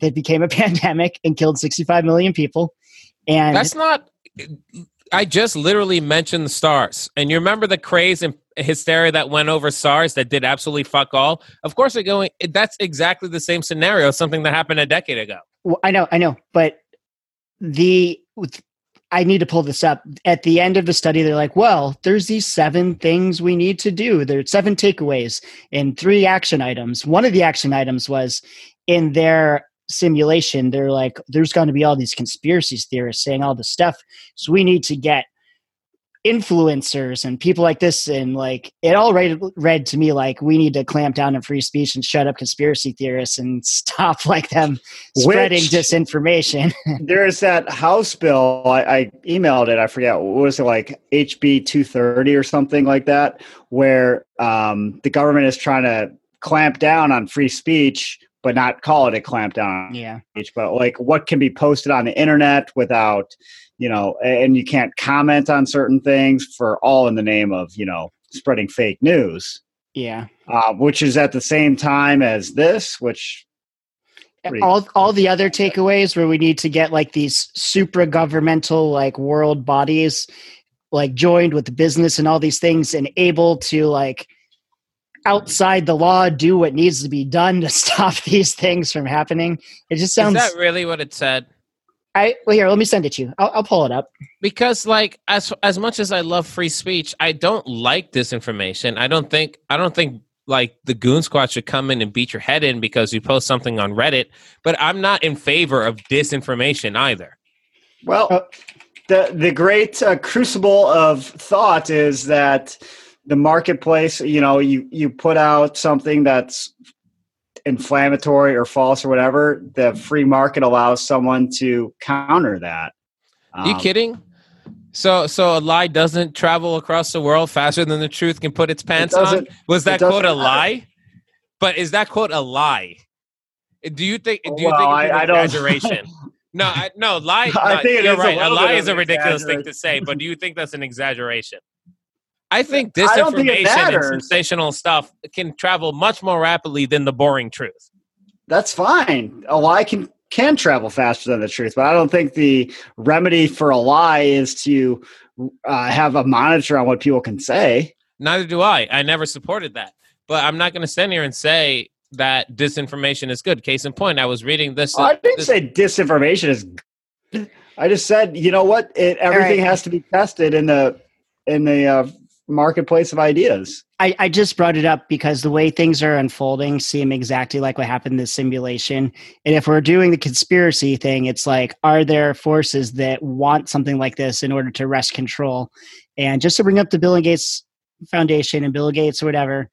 that became a pandemic and killed 65 million people. And That's not. I just literally mentioned the SARS, and you remember the craze and hysteria that went over SARS that did absolutely fuck all. Of course, they're going. That's exactly the same scenario. Something that happened a decade ago. Well, I know, I know, but the I need to pull this up. At the end of the study, they're like, "Well, there's these seven things we need to do. There's seven takeaways and three action items. One of the action items was in their simulation. They're like, there's going to be all these conspiracy theorists saying all this stuff, so we need to get." Influencers and people like this and like it all read, read to me like we need to clamp down on free speech and shut up conspiracy theorists and stop like them spreading Which- disinformation. There's that House bill. I, I emailed it. I forget what was it like HB 230 or something like that, where um, the government is trying to clamp down on free speech, but not call it a clamp down on yeah. speech. But like what can be posted on the internet without, you know, and you can't comment on certain things for all in the name of you know spreading fake news, Yeah. uh, which is at the same time as this, which all all the other takeaways where we need to get like these supra governmental like world bodies like joined with business and all these things and able to like outside the law do what needs to be done to stop these things from happening. It just sounds Is that really what it said? I well here, let me send it to you. I'll, I'll pull it up. because like as as much as I love free speech, I don't like disinformation. I don't think I don't think like the goon squad should come in and beat your head in because you post something on Reddit, but I'm not in favor of disinformation either. Well, Uh, the the great uh, crucible of thought is that the marketplace. You know, you you put out something that's inflammatory or false or whatever. The free market allows someone to counter that. Are you Um, kidding? So so a lie doesn't travel across the world faster than the truth can put its pants on? Was that quote a matter. lie? But is that quote a lie? Do you think do you Well, think I- it's an I don't- exaggeration? No, I, no, lie. I no, think it you're a right. A, little lie is a ridiculous thing to say, but do you think that's an exaggeration? I think I don't think disinformation and sensational stuff can travel much more rapidly than the boring truth. That's fine. A lie can can travel faster than the truth, but I don't think the remedy for a lie is to uh, have a monitor on what people can say. Neither do I. I never supported that. But I'm not going to stand here and say that disinformation is good. Case in point, I was reading this. I didn't this- say disinformation is. good. I just said you know what? It, everything right. has to be tested in the in the uh, marketplace of ideas. I, I just brought it up because the way things are unfolding seem exactly like what happened in the simulation. And if we're doing the conspiracy thing, it's like, are there forces that want something like this in order to wrest control? And just to bring up the Bill and Gates Foundation and Bill Gates or whatever,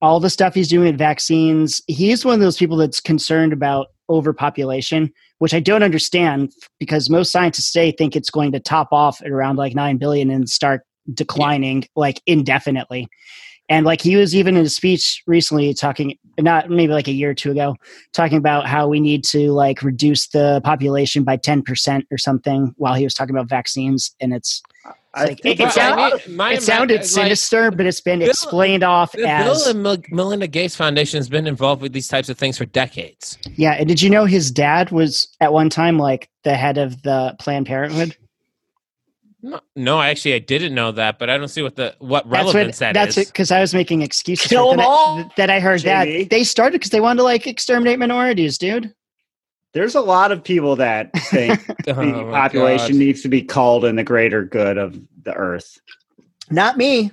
all the stuff he's doing with vaccines, he's one of those people that's concerned about overpopulation, which I don't understand because most scientists today think it's going to top off at around like 9 billion and start declining like indefinitely. And like he was even in a speech recently talking, not maybe like a year or two ago, talking about how we need to like reduce the population by 10% or something while he was talking about vaccines. And it's, I like, think it a But sound- I mean, my it sounded like, sinister, but it's been Bill- explained off the as. Bill and Mel- Melinda Gates Foundation has been involved with these types of things for decades. yeah. And did you know his dad was at one time like the head of the Planned Parenthood? No, no, actually, I didn't know that, but I don't see what the what That's relevance what, that that's is. because I was making excuses. Kill for it. them Then I- that I heard JD. that they started because they wanted to like exterminate minorities, dude. There's a lot of people that think Oh the my population God. needs to be culled in the greater good of the earth. Not me,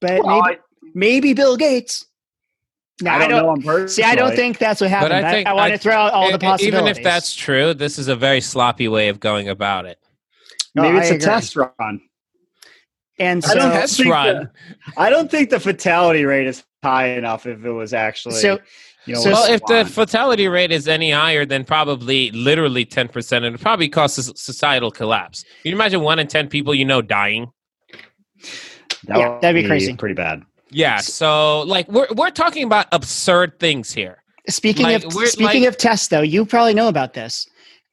but Well, maybe, maybe Bill Gates. No, I don't, know him personally. See, I don't think that's what happened. But I I, think- I, want to throw out all E- the possibilities. Even if that's true, this is a very sloppy way of going about it. No, maybe I it's a agree. test run. and I so, don't Test think run. the- I don't think the fatality rate is high enough. If it was actually, So- you know, so- well, if the fatality rate is any higher than probably literally 10%, it probably cause a societal collapse. Can you imagine one in 10 people you know dying? That Yeah, would that'd be crazy. pretty bad. Yeah, so like we're we're talking about absurd things here. speaking like, of we're- speaking like- of tests, though, you probably know about this.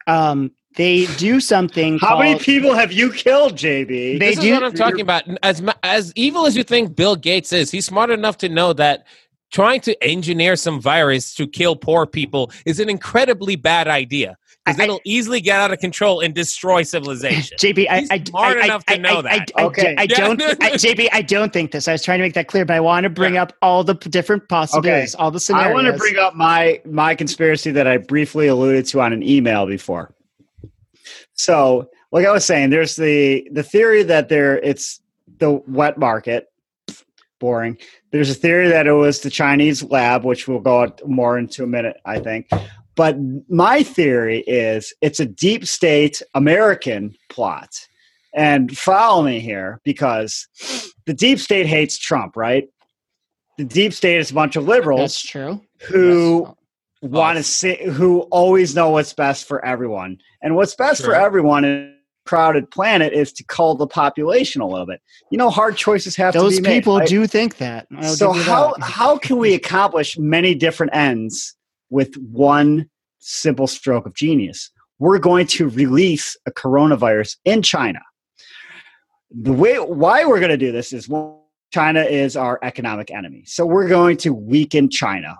Um, they do something. How many people have you killed, JB? They this do- is what I'm talking about. As as evil as you think Bill Gates is, he's smart enough to know that trying to engineer some virus to kill poor people is an incredibly bad idea because it'll easily get out of control and destroy civilization. JB, I, He's I, smart I, enough I, to know I, that. I, I, Okay. I, don't, I, JB, I don't think this. I was trying to make that clear, but I want to bring Yeah. up all the different possibilities, all the scenarios. I want to bring up my my conspiracy that I briefly alluded to on an email before. So, like I was saying, there's the the theory that there it's the wet market. Boring. There's a theory that it was the Chinese lab, which we'll go more into a minute, I think. But my theory is it's a deep state American plot. And follow me here because the deep state hates Trump, right? The deep state is a bunch of liberals That's true. who. Want to see who always know what's best for everyone. And what's best for everyone in a crowded planet is to cull the population a little bit. You know hard choices have Those to be made Those people do think that. I'll so how that. how can we accomplish many different ends with one simple stroke of genius? We're going to release a coronavirus in china. The way why we're going to do this is china is our economic enemy. So we're going to weaken china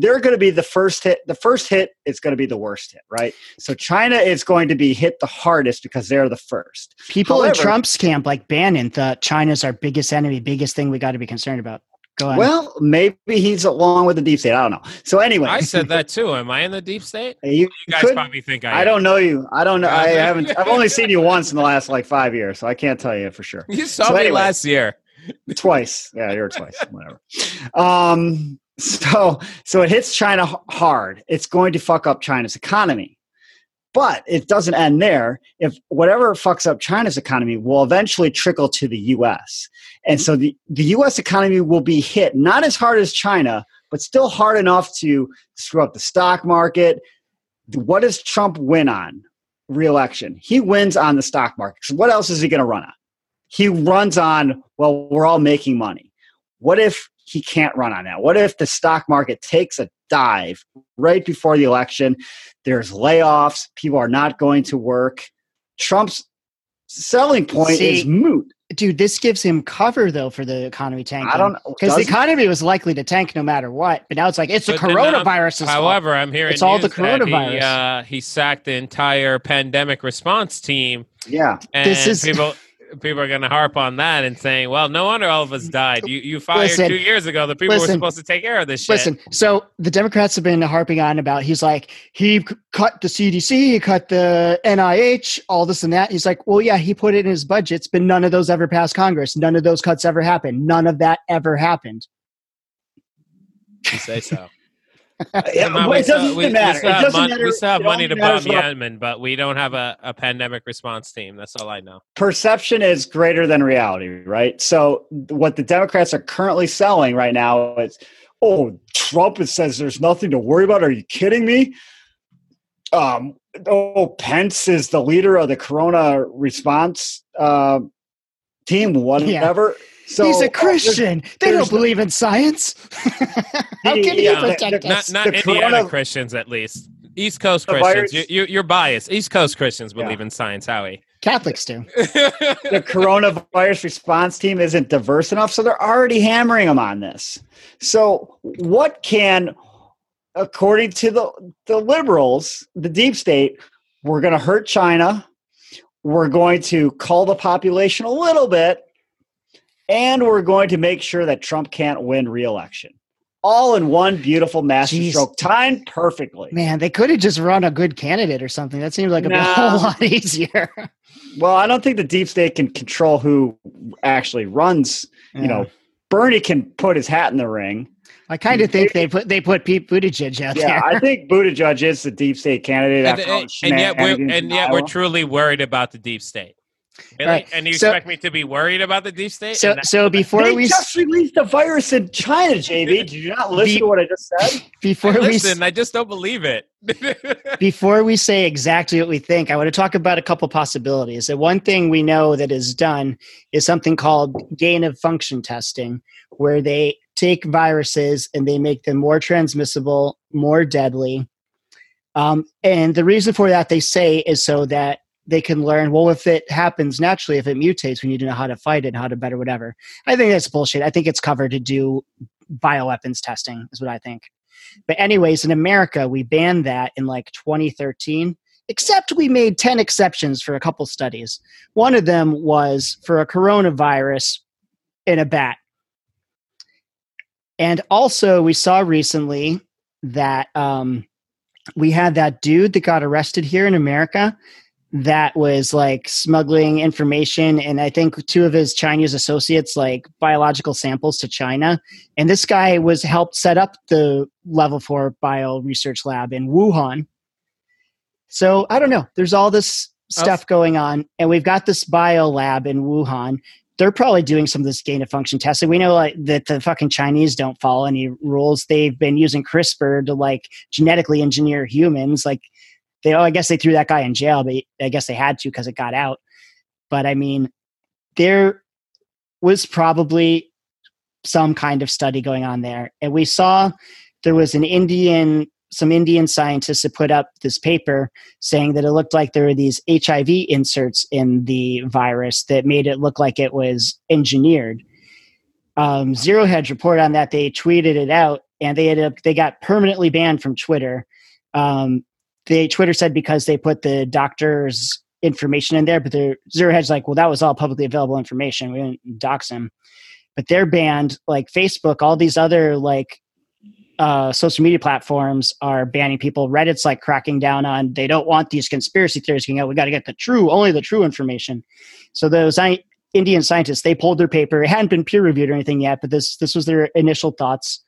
they're going to be the first hit the first hit is going to be the worst hit right so china is going to be hit the hardest because they're the first People in Trump's camp, like Bannon, thought China's our biggest enemy, biggest thing we got to be concerned about. Go on. well maybe he's along with the deep state i don't know so anyway I said that too. Am I in the deep state? you, You guys could- probably think I. I am. don't know you. I don't know. I haven't. I've only seen you once in the last like five years, so I can't tell you for sure. You saw So me anyway. last year. Twice. Yeah, you're twice. Whatever. Um. So so it hits China hard. It's going to fuck up China's economy, but it doesn't end there. If whatever fucks up China's economy will eventually trickle to the U.S. And so the the U.S. economy will be hit not as hard as China, but still hard enough to screw up the stock market. What does Trump win on? Reelection. He wins on the stock market. So what else is he going to run on? He runs on, well, we're all making money. What if he can't run on that? What if the stock market takes a dive right before the election? There's layoffs, people are not going to work. Trump's selling point See, is moot. Dude, this gives him cover though for the economy tanking. I don't know. because the economy was likely to tank no matter what. But now it's like it's the But then now- coronavirus. However, I'm hearing It's all the news that He, coronavirus. uh, he sacked the entire pandemic response team, yeah. and This is- people people are going to harp on that and saying, "Well, no wonder all of us died. You you fired Listen, two years ago. The people listen, were supposed to take care of this shit." Listen, so the Democrats have been harping on about he's like he cut the CDC, he cut the NIH, all this and that. He's like, well, yeah, he put it in his budgets, but none of those ever passed Congress. None of those cuts ever happened. None of that ever happened. You say so. Yeah, Come we it still- doesn't we- we matter. still have mon- matter. We still have It money to bomb Yemen, but we don't have a, a pandemic response team. That's all I know. perception is greater than reality, right? So what the Democrats are currently selling right now is, oh, Trump says there's nothing to worry about. Are you kidding me? Um, oh, Pence is the leader of the Corona response uh, team, whatever. So he's uh, a Christian. they there's don't believe in science. How can he Yeah, the- protect the- us? Not not The Indiana corona- Christians, at least. East Coast Christians. virus- You, you, you're biased. East Coast Christians Yeah. believe in science, Howie. Catholics do. the coronavirus response team isn't diverse enough, so they're already hammering them on this. So, what can, according to the the liberals, the deep state, we're going to hurt China, we're going to cull the population a little bit, and we're going to make sure that Trump can't win re-election. All in one beautiful masterstroke, timed perfectly. Man, they could have just run a good candidate or something. That seems like a No. whole lot easier. Well, I don't think the deep state can control who actually runs. You know, Bernie can put his hat in the ring. I kind of think they put they put Pete Buttigieg out Yeah, there. I think Buttigieg is the deep state candidate. and, after all and, and yet we're and yet we're truly worried about the deep state. Really? Right. And you So- expect me to be worried about the deep state? so so before They we just released a virus in China, JB. Did you not listen The- to what I just said? before that- we listen, I just don't believe it. before we say exactly what we think, I want to talk about a couple possibilities. The one thing we know that is done is something called gain of function testing, where they take viruses and they make them more transmissible, more deadly. Um, and the reason for that, they say, is so that they can learn, well, if it happens naturally, if it mutates, we need to know how to fight it, how to better whatever. I think that's bullshit. I think it's covered to do bioweapons testing, is what I think. But anyways, in America, we banned that in like 2013. Except we made 10 exceptions for a couple studies. One of them was for a coronavirus in a bat. And also, we saw recently that um, we had that dude that got arrested here in America that was like smuggling information and i think two of his chinese associates like biological samples to china and this guy was helped set up the level 4 bio research lab in wuhan. So i don't know there's all this stuff going on and we've got this bio lab in wuhan. They're probably doing some of this gain of function testing. We know like that the fucking chinese don't follow any rules. They've been using crispr to like genetically engineer humans like they oh i guess they threw that guy in jail but i guess they had to because it got out. But i mean there was probably some kind of study going on there. And we saw there was an indian some indian scientists that put up this paper saying that it looked like there were these hiv inserts in the virus that made it look like it was engineered. Um, zero hedge reported on that they tweeted it out and they ended up they got permanently banned from twitter. Um, they Twitter said because they put the doctor's information in there, but the Zero Hedge like, well, that was all publicly available information. We didn't dox him, but they're banned. Like Facebook, all these other like uh, social media platforms are banning people. Reddit's like cracking down on. They don't want these conspiracy theories getting out. We got to get the true, only the true information. So those I, Indian scientists they pulled their paper. It hadn't been peer reviewed or anything yet, but this this was their initial thoughts.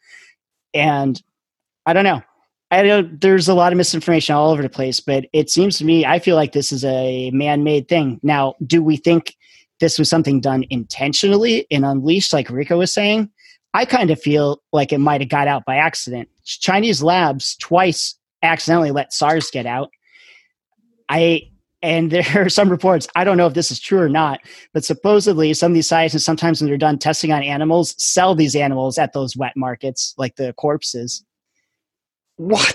And I don't know. I know there's a lot of misinformation all over the place, but it seems to me, I feel like this is a man made thing. Now, do we think this was something done intentionally and unleashed, like Rico was saying? I kind of feel like it might have got out by accident. Chinese labs twice accidentally let SARS get out. I and there are some reports. I don't know if this is true or not, but supposedly some of these scientists sometimes when they're done testing on animals, sell these animals at those wet markets, like the corpses. What?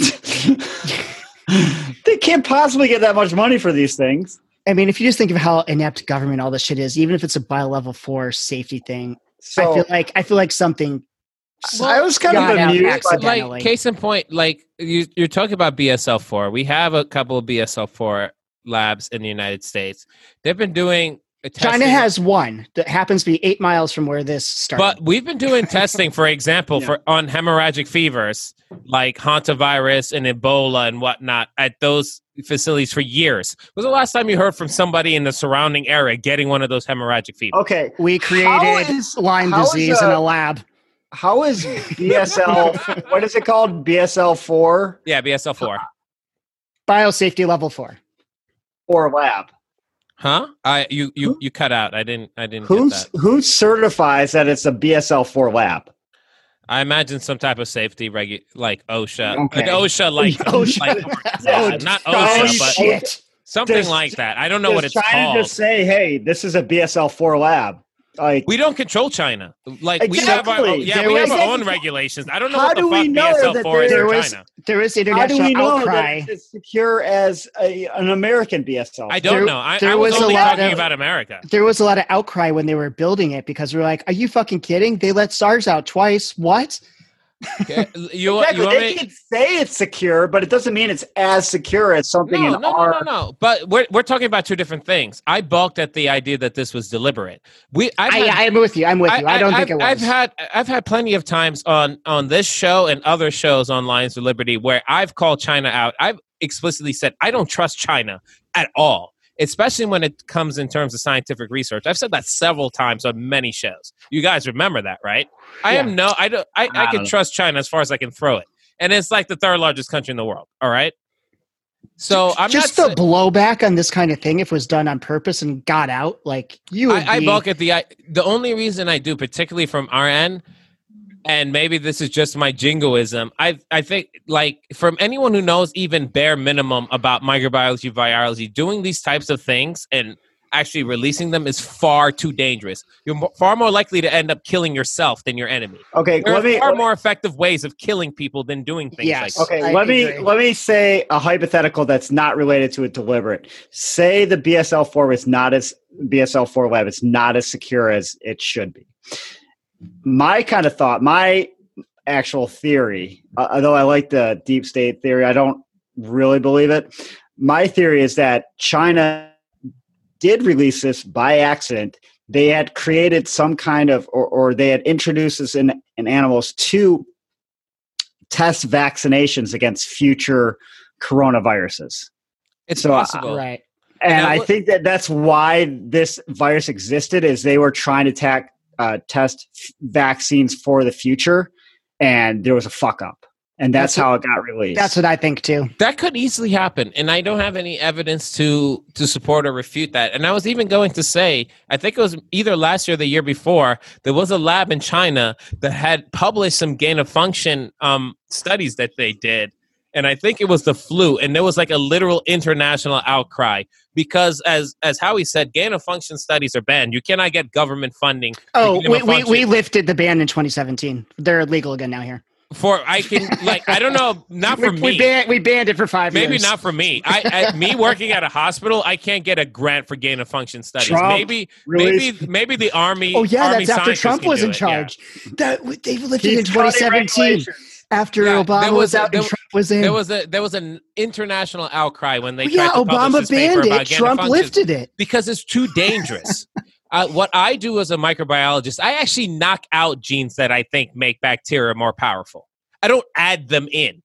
they can't possibly get that much money for these things. I mean, if you just think of how inept government all this shit is, even if it's a bio level four safety thing, So I feel like I feel like something. I was kind of amused by accidentally. that. like case in point, like you, you're talking about BSL four. We have a couple of BSL four labs in the United States. They've been doing a China has one that happens to be eight miles from where this started. But we've been doing testing, for example, Yeah. for on hemorrhagic fevers like hantavirus and Ebola and whatnot at those facilities for years. When was the last time you heard from somebody in the surrounding area getting one of those hemorrhagic fevers? okay, we created is- Lyme how is disease in a- a lab. how is BSL? what is it called? BSL four Yeah, BSL four. Biosafety level four. or lab? Huh? I you you you cut out. I didn't I didn't Who's get that. who certifies that it's a BSL four lab? I imagine some type of safety regu like OSHA. Okay. Like oh, oh, OSHA like, OSHA. like Yeah. yeah, not Oh, OSHA, but shit. something Does- like that. I don't know what it's China called. just say, "Hey, this is a BSL four lab"? Like, We don't control China. Like we have our Exactly. yeah, There we have our own regulations. I don't know How what the do we fuck know BSL that four is there in was- China. There is how do international we know outcry. that it's secure as a, an American BSL? I don't There- know. I, there I was, was a only lot talking of- about America. There was a lot of outcry when they were building it because we were like, "Are you fucking kidding? They let SARS out twice. What?" Okay, You, Exactly. you they me? can say it's secure, but it doesn't mean it's as secure as something No, in no, no, our. no, no. But we're we're talking about two different things. I balked at the idea that this was deliberate. We I've I, had- I'm with you. I'm with you. I, don't think I've, it was. I've had I've had plenty of times on on this show and other shows on Lions of Liberty where I've called China out. I've explicitly said I don't trust China at all. Especially when it comes in terms of scientific research. I've said that several times on many shows. You guys remember that, right? I Yeah. am no, I don't, I, I I can trust China as far as I can throw it, and it's like the third largest country in the world. All right. So I'm just not. the blowback on this kind of thing, if it was done on purpose and got out, like you would I, I be- balk at the I, the only reason I do, particularly from our end, and maybe this is just my jingoism. I I think like from anyone who knows even bare minimum about microbiology, virology, doing these types of things and actually releasing them is far too dangerous. You're mo- far more likely to end up killing yourself than your enemy. Okay, There are me far let me- more effective ways of killing people than doing things like Yes. that. Okay, I let me let me say a hypothetical that's not related to a deliberate. Say the BSL four is not as BSL four lab is not as secure as it should be. My kind of thought, my actual theory, uh, although I like the deep state theory, I don't really believe it. My theory is that China did release this by accident. They had created some kind of, or, or they had introduced this in, in animals to test vaccinations against future coronaviruses. It's So, uh, possible. right. And And I I think that that's why this virus existed is they were trying to tack, uh, test f- vaccines for the future and there was a fuck up. And that's, That's how it got released. That's what I think too. That could easily happen, and I don't have any evidence to to support or refute that. And I was even going to say, I think it was either last year or the year before, there was a lab in China that had published some gain of function um, studies that they did, and I think it was the flu, and there was like a literal international outcry because, as as Howie said, gain of function studies are banned. You cannot get government funding. Oh, we, we, we lifted the ban in 2017. They're illegal again now here. for I can like I don't know, not for we, me. we, banned, we banned it for five Maybe years. not for me. I, I me working at a hospital, I can't get a grant for gain of function studies. Trump maybe released- maybe maybe the army. Oh yeah, army that's after Trump was in it, yeah. charge. That they lifted He's in 2017 after Yeah, Obama was, was out there- and Trump was in. There was a there was an international outcry when they Well, tried yeah, to Obama banned it. Trump lifted it. because it's too dangerous. uh, what I do as a microbiologist, I actually knock out genes that I think make bacteria more powerful. I don't add them in.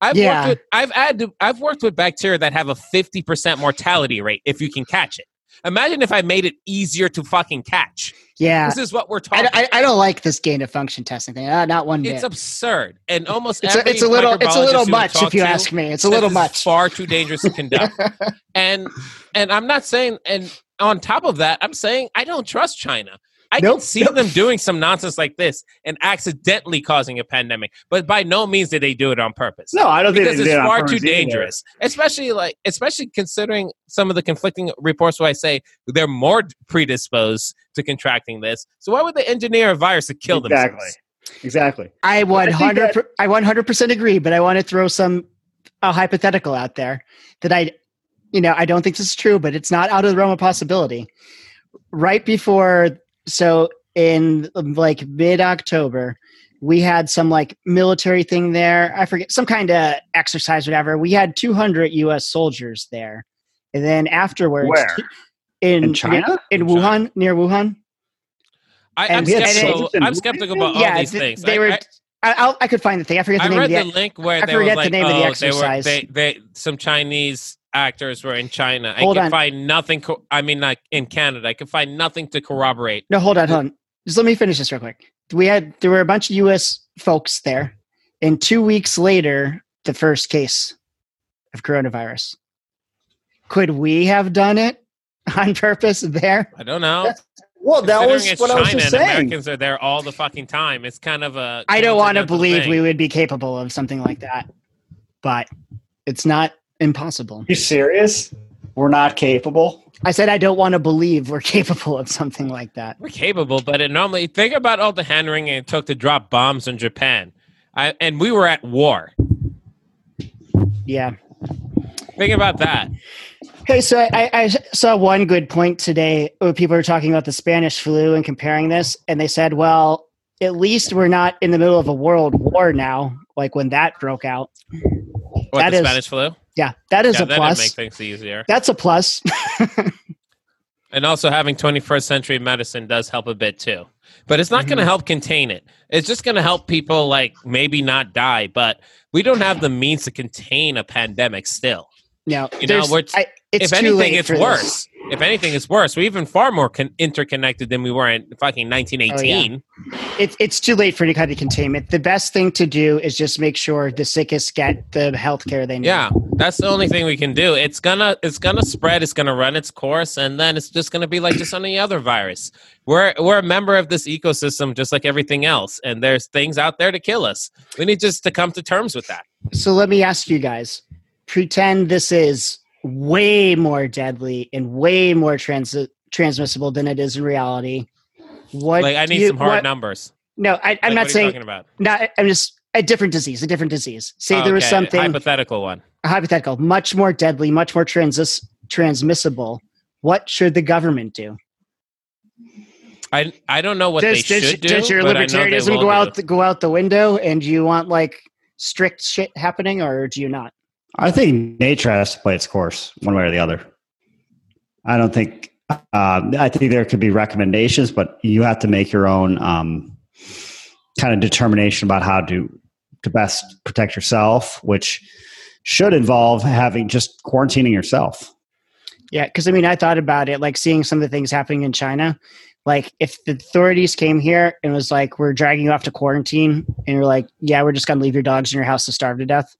I've Yeah. worked with I've added I've worked with bacteria that have a fifty percent mortality rate if you can catch it. Imagine if I made it easier to fucking catch. Yeah, This is what we're talking. I, I don't like this gain of function testing thing. Uh, not one bit. it's absurd, and almost It's a, it's a little it's a little much if you to ask me. It's a little much. far too dangerous to conduct. and and I'm not saying and on top of that, I'm saying I don't trust China. I can Nope, see nope. them doing some nonsense like this and accidentally causing a pandemic, but by no means did they do it on purpose. No, I don't think because they it's did it on far too purpose either. dangerous. Especially like, especially considering some of the conflicting reports where I say they're more predisposed to contracting this. So why would they engineer a virus to kill Exactly. themselves? Exactly. I think 100 that- I 100% agree, but I want to throw some a hypothetical out there that I you know, I don't think this is true, but it's not out of the realm of possibility. Right before so in um, like mid-October, we had some like military thing there. I forget some kind of exercise whatever. We had 200 US soldiers there. And then afterwards Where? in In China? in In Wuhan, near Wuhan. I, I'm, we had skeptical. I'm skeptical about all yeah, these th- things. they I- were. I- I, I'll, I could find the thing. I forget the I name read of the the. link where I they were forget the like, name of the oh, they were they, they some Chinese actors were in China. I can on. find nothing. Co- I mean, like in Canada, I can find nothing to corroborate. No, hold on, hold on. Just let me finish this real quick. We had there were a bunch of U.S. folks there, and two weeks later, the first case of coronavirus. Could we have done it on purpose there? I don't know. That's- Well, that was what I was just saying. Americans are there all the fucking time. It's kind of a. I don't want to believe thing. we would be capable of something like that, but it's not impossible. you serious? We're not capable. I said I don't want to believe we're capable of something like that. We're capable, but it normally think about all the hand wringing it took to drop bombs in Japan, I, and we were at war. Yeah. Think about that. Hey, so I, I I saw one good point today. Where people were talking about the Spanish flu and comparing this, and they said, "Well, at least we're not in the middle of a world war now, like when that broke out." What That the is Spanish flu? Yeah, that is yeah, a that plus. make things easier. That's a plus. And also having 21st century medicine does help a bit too. But it's not Mm-hmm. going to help contain it. It's just going to help people like maybe not die, but we don't have the means to contain a pandemic still. No, You know, there's- we're- I, it's if anything, it's for this. worse. If anything, it's worse. We're even far more con- interconnected than we were in fucking Oh, 1918. It's it's too late for any kind of containment. The best thing to do is just make sure the sickest get the health care they need. Yeah, that's the only thing we can do. It's gonna it's gonna spread. It's gonna run its course, and then it's just gonna be like just any other virus. We're we're a member of this ecosystem, just like everything else, and there's things out there to kill us. We need just to come to terms with that. So let me ask you guys: pretend this is way more deadly and way more trans- transmissible than it is in reality. What? Like I need you- some hard what- numbers. No, I, I'm Like, not what saying. talking about. Not. I'm just a different disease. A different disease. Say there was Okay, something hypothetical one. A hypothetical, much more deadly, much more transis- transmissible. What should the government do? I I don't know what does, they does, should do. does your but I know they libertarianism go out the, go out the window, and you want like strict shit happening, or do you not? I think nature has to play its course one way or the other. I don't think. Uh, I think there could be recommendations, but you have to make your own um, kind of determination about how to to best protect yourself, which should involve having just quarantining yourself. Yeah, because I mean, I thought about it, like seeing some of the things happening in China. Like, if the authorities came here and was like, "We're dragging you off to quarantine," and you're like, "Yeah, we're just gonna leave your dogs in your house to starve to death,"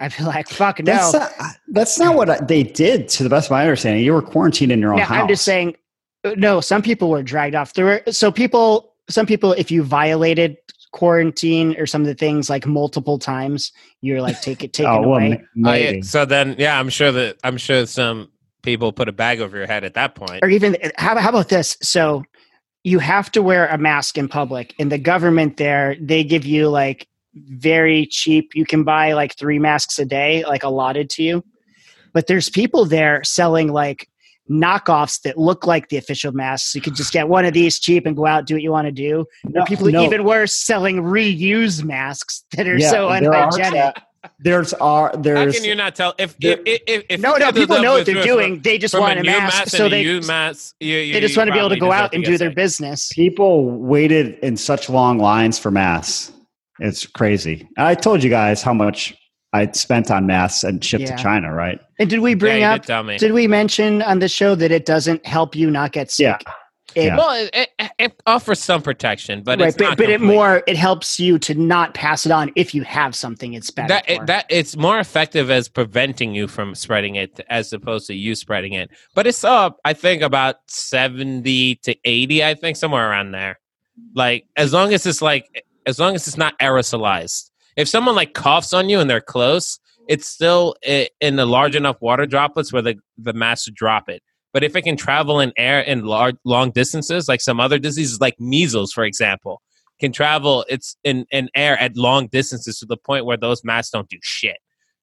I'd be like, "Fuck no." That's not, that's not what I- they did. To the best of my understanding, you were quarantined in your own No, house. I'm just saying. uh, No, some people were dragged off. There were so people. Some people, if you violated quarantine or some of the things like multiple times, you're like take it taken Oh well, away. ma- maybe. So then, yeah, I'm sure that I'm sure some people put a bag over your head at that point. or even how, how about this so you have to wear a mask in public and the government there they give you like very cheap. You can buy like three masks a day like allotted to you. But there's people there selling like knockoffs that look like the official masks. You could just get one of these cheap and go out do what you want to do No, or people no. even worse selling reused masks that are Yeah, so unhygienic. There's are How there's can you not tell? If there- if if, if no no people know what they're with- doing. They just want a new mask so they used mask, you, you, they just want to be able to go out and do their sick. business. People waited in such long lines for masks. It's crazy. I told you guys how much I spent on masks and shipped Yeah. to China, right? And did we bring yeah, up? did tell me. Did we mention on the show that it doesn't help you not get sick? Yeah. It, Yeah. well, it, it, it offers some protection, but right, it's but, not but it more it helps you to not pass it on if you have something. It's better. that it, that it's more effective as preventing you from spreading it as opposed to you spreading it. But it's up, I think, about seventy to eighty. I think somewhere around there. Like as long as it's like as long as it's not aerosolized. If someone like coughs on you and they're close, it's still in the large enough water droplets where the the mass drop it. But if it can travel in air in large long distances, like some other diseases, like measles, for example, can travel it's in, in air at long distances to the point where those masks don't do shit.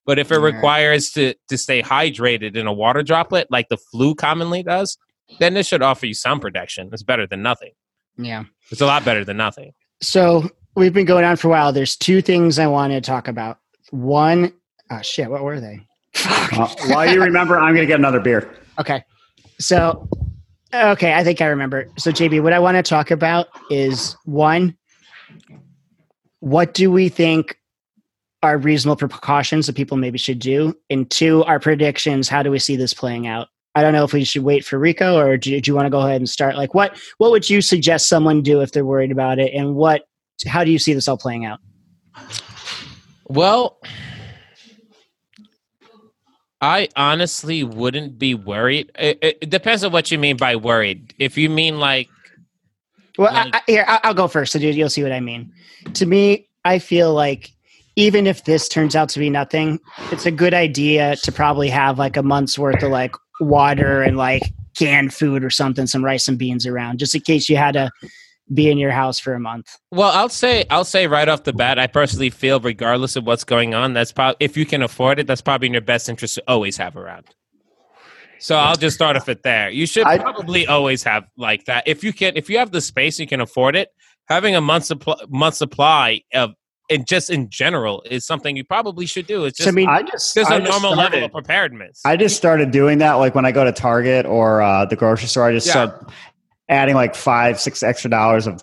But if it requires to to stay hydrated in a water droplet, like the flu commonly does, then this should offer you some protection. It's better than nothing. yeah. It's a lot better than nothing. So we've been going on for a while. There's two things I want to talk about. One, oh shit, what were they? Uh, while you remember, I'm going to get another beer. Okay. So, okay, I think I remember. So, JB, what I want to talk about is one, what do we think are reasonable precautions that people maybe should do? And two, our predictions. How do we see this playing out? I don't know if we should wait for Rico or do, do you want to go ahead and start? Like, what what would you suggest someone do if they're worried about it? And what how do you see this all playing out? Well, I honestly wouldn't be worried. It, it, depends on what you mean by worried. If you mean like Well, Like- I, I, here I- I'll go first, so dude, you'll see what I mean. To me, I feel like even if this turns out to be nothing, it's a good idea to probably have like a month's worth of like water and like canned food or something, some rice and beans around, just in case you had to be in your house for a month. Well, I'll say I'll say right off the bat, I personally feel, regardless of what's going on, that's probably if you can afford it, that's probably in your best interest to always have around. So I'll just start off it there. You should I- probably always have like that. If you can, if you have the space, you can afford it. Having a month supply, month supply of, and just in general, is something you probably should do. It's just I mean, I just just I a just normal started- level of preparedness. I just started doing that. Like when I go to Target or uh, the grocery store, I just Yeah. start adding like five, six extra dollars of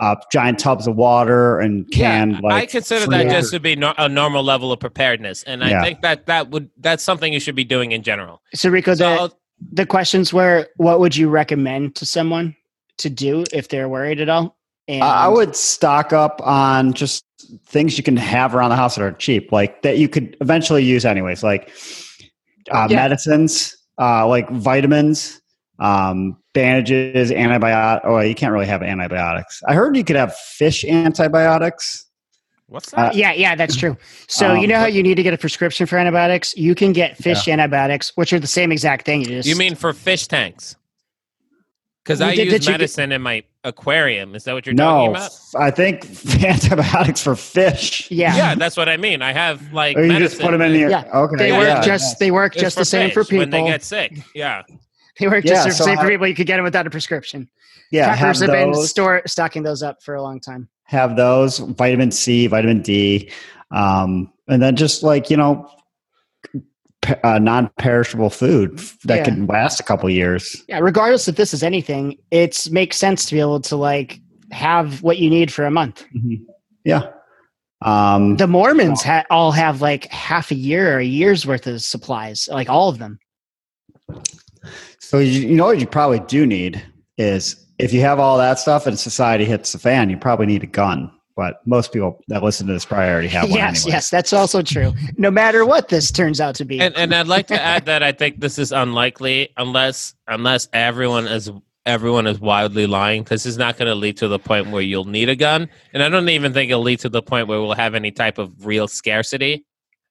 uh, giant tubs of water and canned. yeah, like I consider fruit. that just to be no, a normal level of preparedness, and I Yeah. think that that would that's something you should be doing in general. So Rico, the, So the questions were, what would you recommend to someone to do if they're worried at all? And I I would stock up on just things you can have around the house that are cheap, like that you could eventually use anyways, like uh, Yeah. medicines, uh, like vitamins, um, bandages, antibiotics. Oh, you can't really have antibiotics. I heard you could have fish antibiotics. what's Uh, that? Yeah, yeah, that's true. So you Um, know how you need to get a prescription for antibiotics? You can get fish antibiotics, which are the same exact thing. You just you mean for fish tanks? Because I did- use did you get- medicine in my aquarium. Is that what you're talking No, about? f- I think antibiotics for fish. yeah. Yeah, that's what I mean. I have like Or you medicine. just put them in your. Yeah. Okay. They Yeah, work yeah. just they work It's just the same for people. when they get sick. Yeah, They work Yeah, just so for I- people. You could get them without a prescription. yeah. Have have been those. store stocking those up for a long time. have those vitamin C, vitamin D, um, and then just like you know, uh, non-perishable food that Yeah. can last a couple years. Yeah, regardless if this is anything, it makes sense to be able to like have what you need for a month. Yeah. Um, The Mormons ha- all have like half a year or a year's worth of supplies, like all of them. So you, you know what you probably do need is if you have all that stuff and society hits the fan, you probably need a gun. But most people that listen to this probably already have one. yes, anyway. yes, that's also true. No matter what this turns out to be. and and I'd like to add that I think this is unlikely unless unless everyone is everyone is wildly lying. This is not going to lead to the point where you'll need a gun, and I don't even think it'll lead to the point where we'll have any type of real scarcity.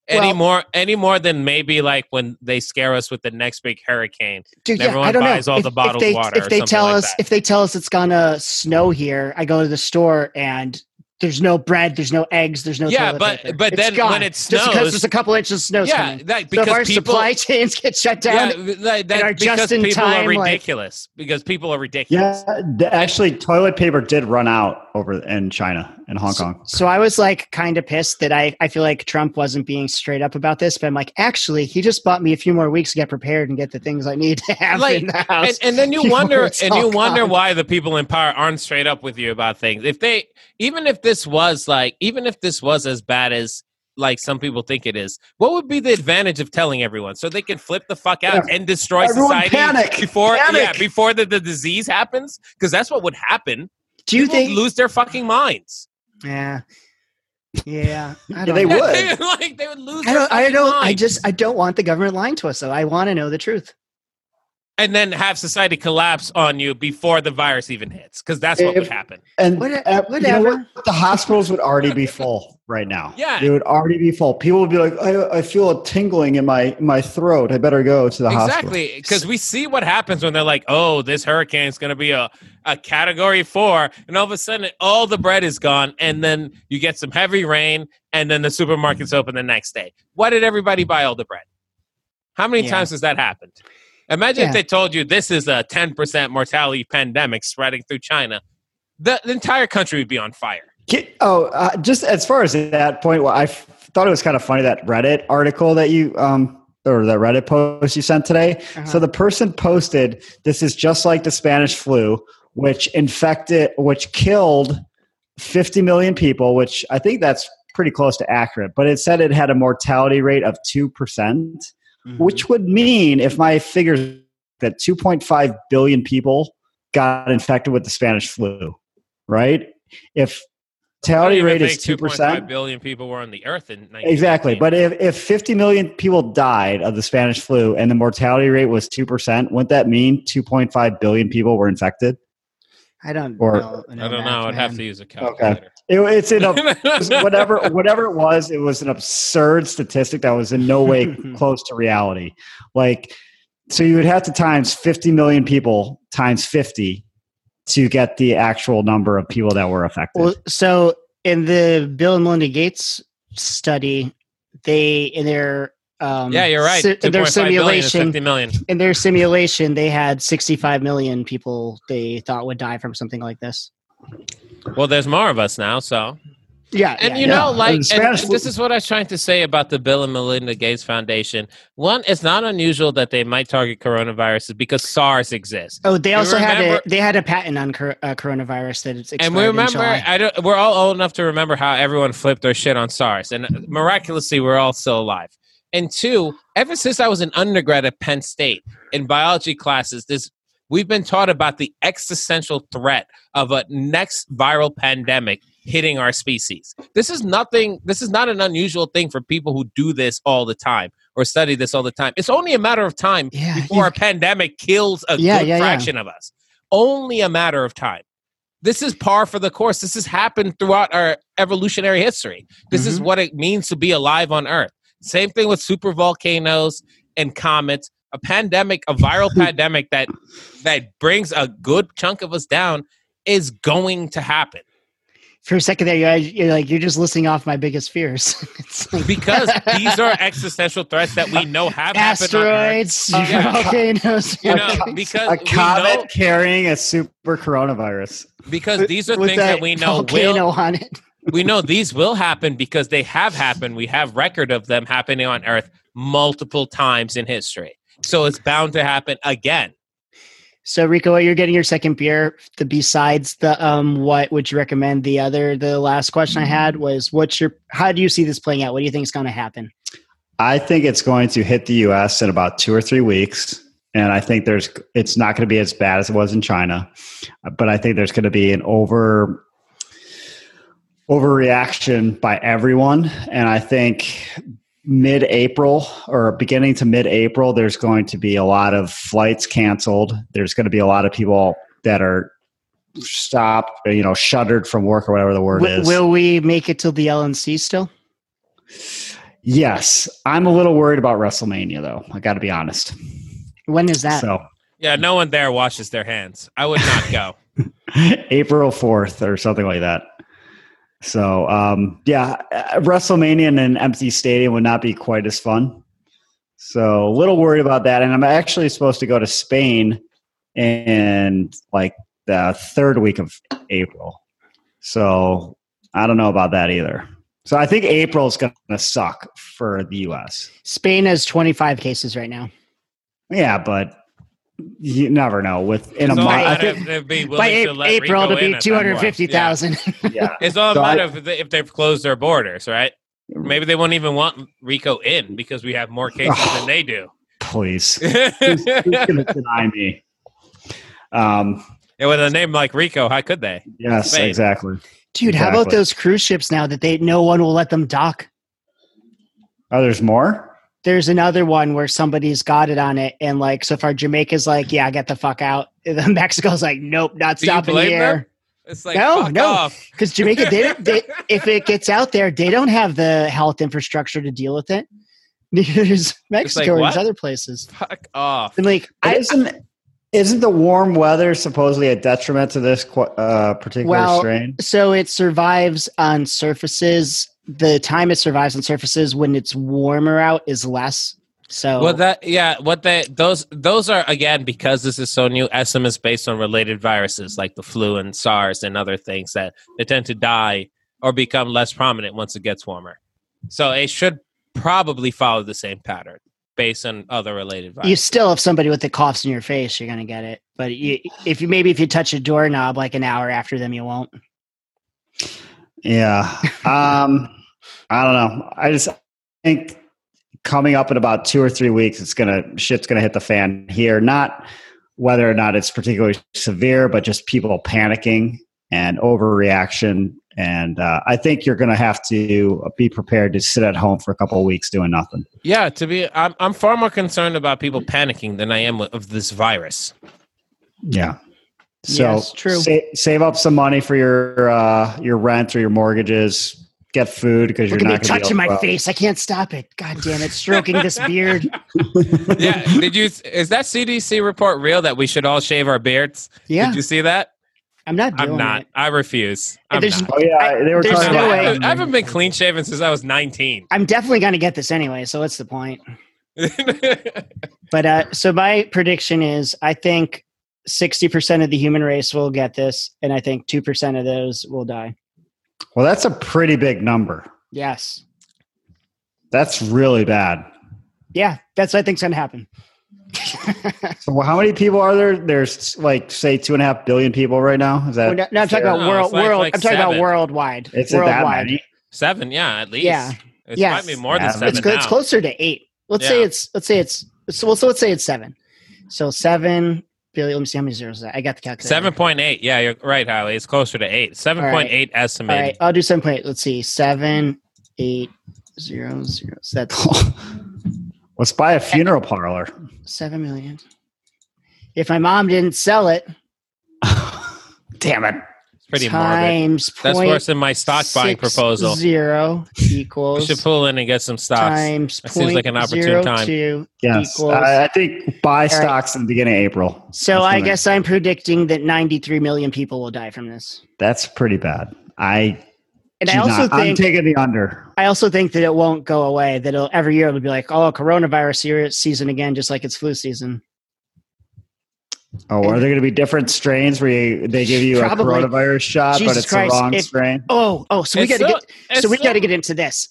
Any Well- more, any more than maybe like when they scare us with the next big hurricane. Dude, everyone I don't buys know. all if, the bottled if they, water If or they something tell like us, that. if they tell us it's gonna snow here, I go to the store and there's no bread, there's no eggs, there's no Yeah, but- paper. but It's then gone. when it just because snows- there's a couple inches of snow yeah, coming. that, So because if our people, supply chains get shut down, yeah, that, that, are because just in people time, are like- ridiculous. because people are ridiculous. Yeah, the, actually, toilet paper did run out over in China and Hong Kong. So I was like kind of pissed that I, I feel like Trump wasn't being straight up about this, but I'm like, actually, he just bought me a few more weeks to get prepared and get the things I need to have Like, in the house. and, and then you wonder and you all wonder gone. why the people in power aren't straight up with you about things if they even if this was like even if this was as bad as like some people think it is what would be the advantage of telling everyone so they can flip the fuck out Yeah. and destroy Everyone society panic. before yeah before the, the disease happens because that's what would happen Do you people think? lose their fucking minds Yeah, yeah. I Yeah, don't they know. would. like they would lose I don't. I don't. I just. I don't want the government lying to us. though. I want to know the truth. And then have society collapse on you before the virus even hits because that's what If- would happen And What- uh, you know whatever. what? the hospitals would already be full right now. Yeah. they would already be full. People would be like, "I, I feel a tingling in my my throat. I better go to the hospital." exactly because we see what happens when they're like oh this hurricane is going to be a, a category four and all of a sudden all the bread is gone and then you get some heavy rain and then the supermarket's open the next day why did everybody buy all the bread how many Yeah. times has that happened imagine Yeah. if they told you this is a 10% mortality pandemic spreading through china the, the entire country would be on fire Oh, uh, just as far as that point, well, I f- thought it was kind of funny that Reddit article that you um or the Reddit post you sent today. Uh-huh. So the person posted, "This is just like the Spanish flu, which infected, which killed 50 million people, which I think that's pretty close to accurate. But it said it had a mortality rate of two percent, Mm-hmm. which would mean, if my figures, that 2.5 billion people got infected with the Spanish flu, right? If mortality rate is 2%, billion people were on the earth in 1919. Exactly, but if, if 50 million people died of the Spanish flu and the mortality rate was two percent, wouldn't that mean 2.5 billion people were infected? I don't. Or- know, I don't know. I'd have to use a calculator. It, it's in a whatever whatever it was. It was an absurd statistic that was in no way close to reality. Like, so you would have to times 50 million people times 50 to get the actual number of people that were affected. Well, so in the Bill and Melinda Gates study, they in their um, Yeah, you're right. si- in their 2.5 billion is simulation, 50 million. in their simulation, they had 65 million people they thought would die from something like this. Well, there's more of us now, so Yeah, And yeah, you yeah. know, like, Spanish this is what I was trying to say about the Bill and Melinda Gates Foundation. One, it's not unusual that they might target coronaviruses because SARS exists. Oh, they You also had a they had a patent on cor- uh, coronavirus that it's And we remember, I don't, we're all old enough to remember how everyone flipped their shit on SARS, and miraculously, we're all still alive. And two, ever since I was an undergrad at Penn State in biology classes, this we've been taught about the existential threat of a next viral pandemic hitting our species. This is nothing. This is not an unusual thing for people who do this all the time or study this all the time. It's only a matter of time Yeah, before a pandemic kills a Yeah, good fraction of us. Only a matter of time. This is par for the course. This has happened throughout our evolutionary history. This is Mhm. what it means to be alive on Earth. Same thing with super volcanoes and comets. A pandemic, a viral pandemic that that brings a good chunk of us down is going to happen For a second there, you're, you're like you're just listing off my biggest fears. it's like because these are existential threats that we know have happened on Earth. asteroids, uh, volcanoes. You know, A because a comet know, carrying a super coronavirus. because these are With things that we know volcano will on it. We know these will happen because they have happened. We have record of them happening on Earth multiple times in history. So it's bound to happen again. So Rico, you're getting your second beer. The besides the um, what would you recommend? The other, the last question I had was, what's your? How do you see this playing out? What do you think is going to happen? I think it's going to hit the U.S. in about two or three weeks, and I think there's it's not going to be as bad as it was in China, but I think there's going to be an over overreaction by everyone, and I think mid-April or beginning to mid-April, there's going to be a lot of flights canceled. There's going to be a lot of people that are stopped, you know, shuttered from work or whatever the word W- is. will we make it till the LNC still? yes, I'm a little worried about WrestleMania though. I got to be honest. When is that? So Yeah, no one there washes their hands. I would not go. April 4th or something like that. So, um, yeah, uh, WrestleMania in an empty stadium would not be quite as fun. So, a little worried about that. And I'm actually supposed to go to Spain in like the third week of April. So, I don't know about that either. So, I think April is going to suck for the US. Spain has 25 cases right now. Yeah, but you never know. With in a It's all month, a I matter think, if they'd be By to April, let April Rico it'll be at that point. 250,000. yeah. It's all a So I- matter they- if they've closed their borders, right? Maybe they won't even want Rico in because we have more cases than they do. Please. Who's, who's going to deny me? Um, and with a name like Rico, how could they? yes, Spain. exactly. Dude, how about those cruise ships now that they no one will let them dock? Oh, there's more? There's another one where somebody's got it on it, and like so far Jamaica's like, yeah, get the fuck out. And then Mexico's like, nope, not Do you stopping blame here. them? It's like No, fuck no. Because Jamaica, they, they if it gets out there, they don't have the health infrastructure to deal with it. Neither does Mexico or what? these other places. Fuck off. And like, I, isn't, isn't the warm weather supposedly a detriment to this uh, particular Well, strain? so it survives on surfaces. The time it survives on surfaces when it's warmer out is less. So Well, that yeah, what they those those are again because this is so new. Estimates based on related viruses like the flu and SARS and other things that they tend to die or become less prominent once it gets warmer. So it should probably follow the same pattern based on other related you still have somebody with the coughs in your face, you're gonna get it. But you, if you maybe if you touch a doorknob like an hour after them, you won't. Yeah. Um, I don't know. I just think coming up in about two or three weeks, it's gonna shit's gonna hit the fan here. Not whether or not it's particularly severe, but just people panicking and overreaction. And uh, I think you're gonna have to be prepared to sit at home for a couple of weeks doing nothing. Yeah, to be, I'm I'm far more concerned about people panicking than I am of this virus. Yeah. So Yes, true. sa- save up some money for your uh, your rent or your mortgages. Get food because you're Look at me not going to touching be my to go out. face. I can't stop it. God damn it. Stroking this beard. yeah, did you? Is that CDC report real that we should all shave our beards? Yeah. Did you see that? I'm not doing I'm not. it. I refuse. I'm there's, not. Oh yeah, they were talking no about way. I, haven't, I haven't been clean shaven since I was 19. I'm definitely gonna get this anyway, so what's the point? But uh so my prediction is I think 60% of the human race will get this, and I think 2% of those will die. Well, that's a pretty big number. Yes. That's really bad. Yeah, that's what I think's gonna happen. So, how many people are there? There's like, say, two and a half billion people right now. Is that? no, no, I'm talking about No, world. like- world. like I'm talking about seven. worldwide. Is it that worldwide. many? Seven, yeah, at least. Yeah. It's Yes. might be more than seven It's, now. it's closer to eight. Let's say it's. Let's say it's. So, so let's say it's seven. So seven billion. Let me see how many zeros is that. I got the calculator. Seven point eight. Yeah, you're right, Howie. It's closer to eight. Seven point eight All estimated. right, I'll do seven point eight. Let's see, seven, eight, zero, zero. So that's Let's buy a funeral parlor. seven million. If my mom didn't sell it, Damn it! It's pretty morbid. times That's point worse than my stock buying proposal. Zero equals. We should pull in and get some stocks. times That seems like an opportune time. 0.02 Yes, equals. I, I think buy right. stocks in the beginning of April. so That's I guess I'm predicting that 93 million people will die from this. that's pretty bad. I And I also not- I'm think taking the under. I also think that it won't go away. That it'll, every year it'll be like, oh, coronavirus season again, just like it's flu season. Oh, are there going to be different strains where you, they give you Probably. a coronavirus shot, Jesus but it's Christ, the wrong if- strain? Oh, oh, so we got to get so we got to get into this.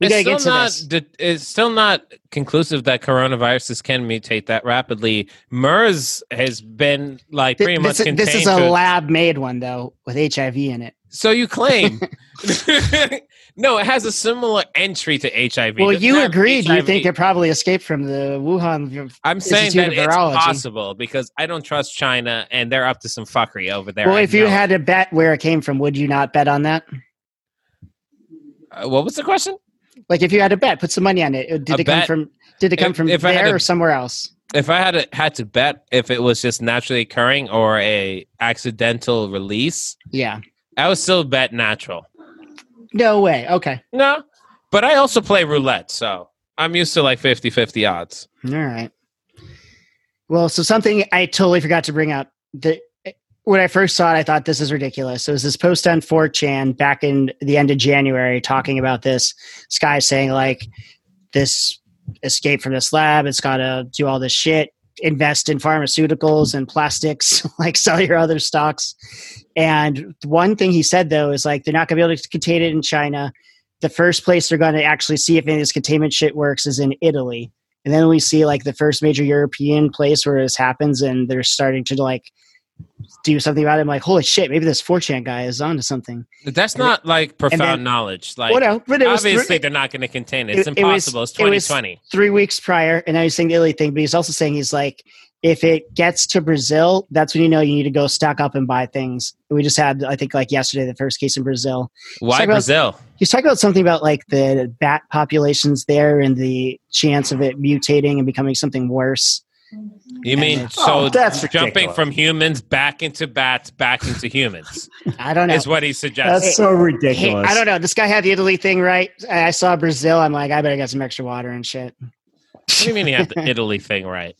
We It's got to get still into not. this. d- It's still not conclusive that coronaviruses can mutate that rapidly. MERS has been like Th- pretty much This, is- contained. this is a lab made one though with HIV in it. So you claim? no, it has a similar entry to HIV. Well, doesn't you agreed. You think it probably escaped from the Wuhan. I'm saying that it's possible because I don't trust China and they're up to some fuckery over there. Well, I if you had to bet where it came from, would you not bet on that? Uh, what was the question? Like, if you had to bet, put some money on it. Did A it come from? Did it come If- from if there to- or somewhere else? If I had to, had to bet if it was just naturally occurring or a accidental release, Yeah. I would still bet natural. No way. Okay. No, but I also play roulette, so I'm used to like 50-50 odds. All right. Well, so something I totally forgot to bring up. The when I first saw it, I thought this is ridiculous. So it was this post on 4chan back in the end of January talking about this. This guy saying like this escape from this lab, it's got to do all this shit, invest in pharmaceuticals and plastics, like sell your other stocks. And one thing he said though is like they're not going to be able to contain it in China. The first place they're going to actually see if any of this containment shit works is in Italy. And then we see like the first major European place where this happens and they're starting to like do something about it. I'm like, holy shit, maybe this 4chan guy is onto something. That's not like profound then- knowledge. Like well, no, but it was obviously three, they're not going to contain it. It's It- it was- impossible. it's it was- 2020. three weeks prior. And now he's saying the Italy thing, but he's also saying he's like, if it gets to Brazil, that's when you know you need to go stock up and buy things. We just had, I think, like yesterday, the first case in Brazil. Why talk about- Brazil? He's talking about something about like the bat populations there and the chance of it mutating and becoming something worse. You mean it's- so Oh, that's jumping ridiculous. from humans back into bats, back into humans I don't know. is what he suggests. That's so Hey, ridiculous. I don't know. This guy had the Italy thing right. I I saw Brazil. I'm like, I better get some extra water and shit. what do you mean he had the Italy thing right?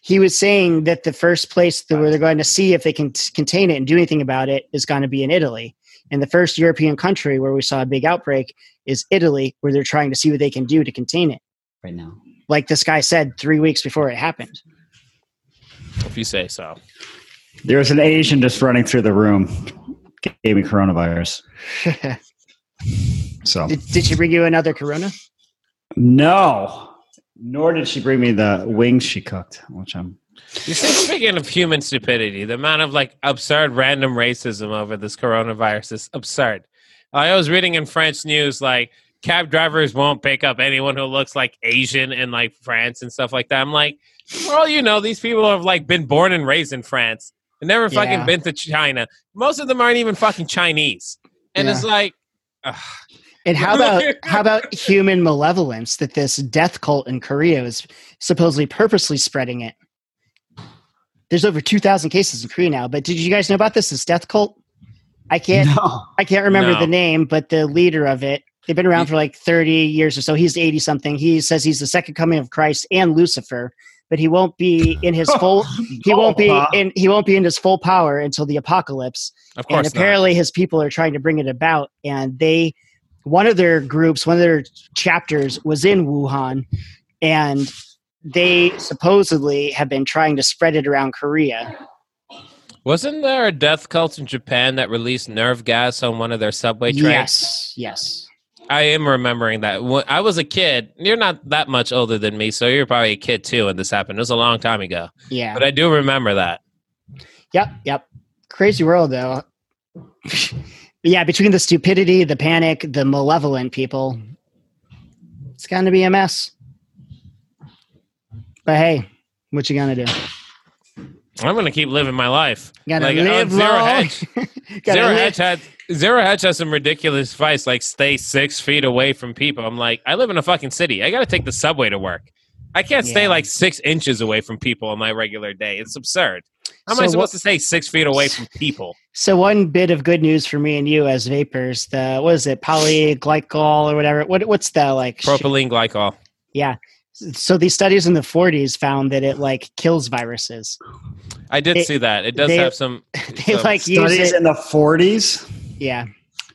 He was saying that the first place that where they're going to see if they can t- contain it and do anything about it is going to be in Italy. And the first European country where we saw a big outbreak is Italy, where they're trying to see what they can do to contain it. right now. Like this guy said three weeks before it happened. If you say so. There was an Asian just running through the room, gave me coronavirus. did, So did she bring you another Corona? no, nor did she bring me the wings she cooked, which I'm. You see, speaking of human stupidity, the amount of like absurd random racism over this coronavirus is absurd. I was reading in French news like cab drivers won't pick up anyone who looks like Asian in like France and stuff like that. I'm like, well, you know, these people have like been born and raised in France and never fucking Yeah. been to China. Most of them aren't even fucking Chinese. And it's like, ugh. And how about how about human malevolence that this death cult in Korea is supposedly purposely spreading it? There's over 2,000 cases in Korea now, but did you guys know about this? This death cult? I can't No. I can't remember No. the name, but the leader of it, they've been around for like 30 years or so. He's 80 something. He says he's the second coming of Christ and Lucifer, but he won't be in his full he won't be in he won't be in his full power until the apocalypse of and course not. apparently his people are trying to bring it about and they one of their groups one of their chapters was in wuhan and they supposedly have been trying to spread it around korea Wasn't there a death cult in Japan that released nerve gas on one of their subway trains? Yes, yes. I am remembering that. When I was a kid, you're not that much older than me, so you're probably a kid too when this happened. It was a long time ago. Yeah. But I do remember that. Yep, yep. Crazy world though. yeah, between the stupidity, the panic, the malevolent people, it's going to be a mess. But hey, what you gonna do? I'm gonna keep living my life. Gotta Like, live uh, Zero long. Hedge, Zero live- Hedge had Zero Hedge has some ridiculous advice, like stay six feet away from people. I'm like, I live in a fucking city. I got to take the subway to work. I can't stay like six inches away from people on my regular day. It's absurd. How am So I supposed to stay six feet away from people? So one bit of good news for me and you as vapors, the what is it, polyglycol or whatever? What what's the like? Propylene glycol. Yeah. So these studies in the 40s found that it like kills viruses. I did They- see that. It does they- have some. They some- like use Studies it. in the 40s, Yeah.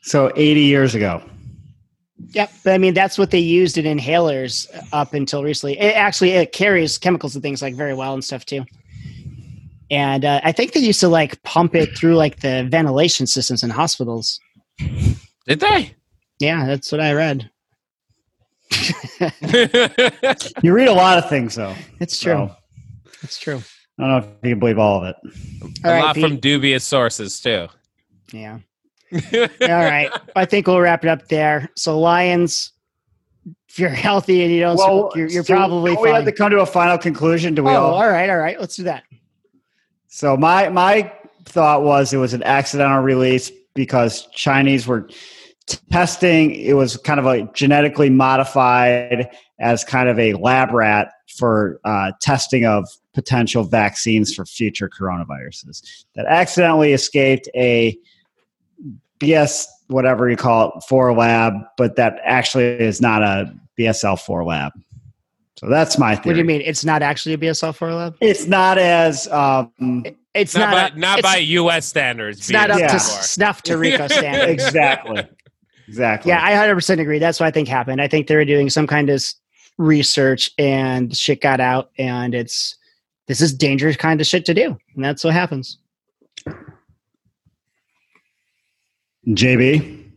so 80 years ago. Yep. But I mean, that's what they used in inhalers up until recently. It actually it carries chemicals and things like very well and stuff too. And uh, I think they used to like pump it through like the ventilation systems in hospitals. Did they? Yeah, that's what I read. You read a lot of things, though. It's true. so It's true. I don't know if you can believe all of it. a All right, lot Pete. from dubious sources too. Yeah. All right. I think we'll wrap it up there. So Lions, if you're healthy and you don't smoke, you're, you're do- probably don't we have to come to a final conclusion. Do we Oh, all? all right, all right. Let's do that. So my my thought was it was an accidental release because Chinese were t- testing. It was kind of a genetically modified as kind of a lab rat for uh, testing of potential vaccines for future coronaviruses that accidentally escaped a BS whatever you call it four lab, but that actually is not a BSL four lab. So that's my theory. What do you mean? It's not actually a BSL 4 lab? It's not as um, It's not, not, by, up- not it's, by U.S. standards. It's not up Yeah. to snuff to Rico standards. exactly, exactly. Yeah, I 100% agree. That's what I think happened. I think they were doing some kind of research and shit got out, and it's this is dangerous kind of shit to do, and that's what happens. JB.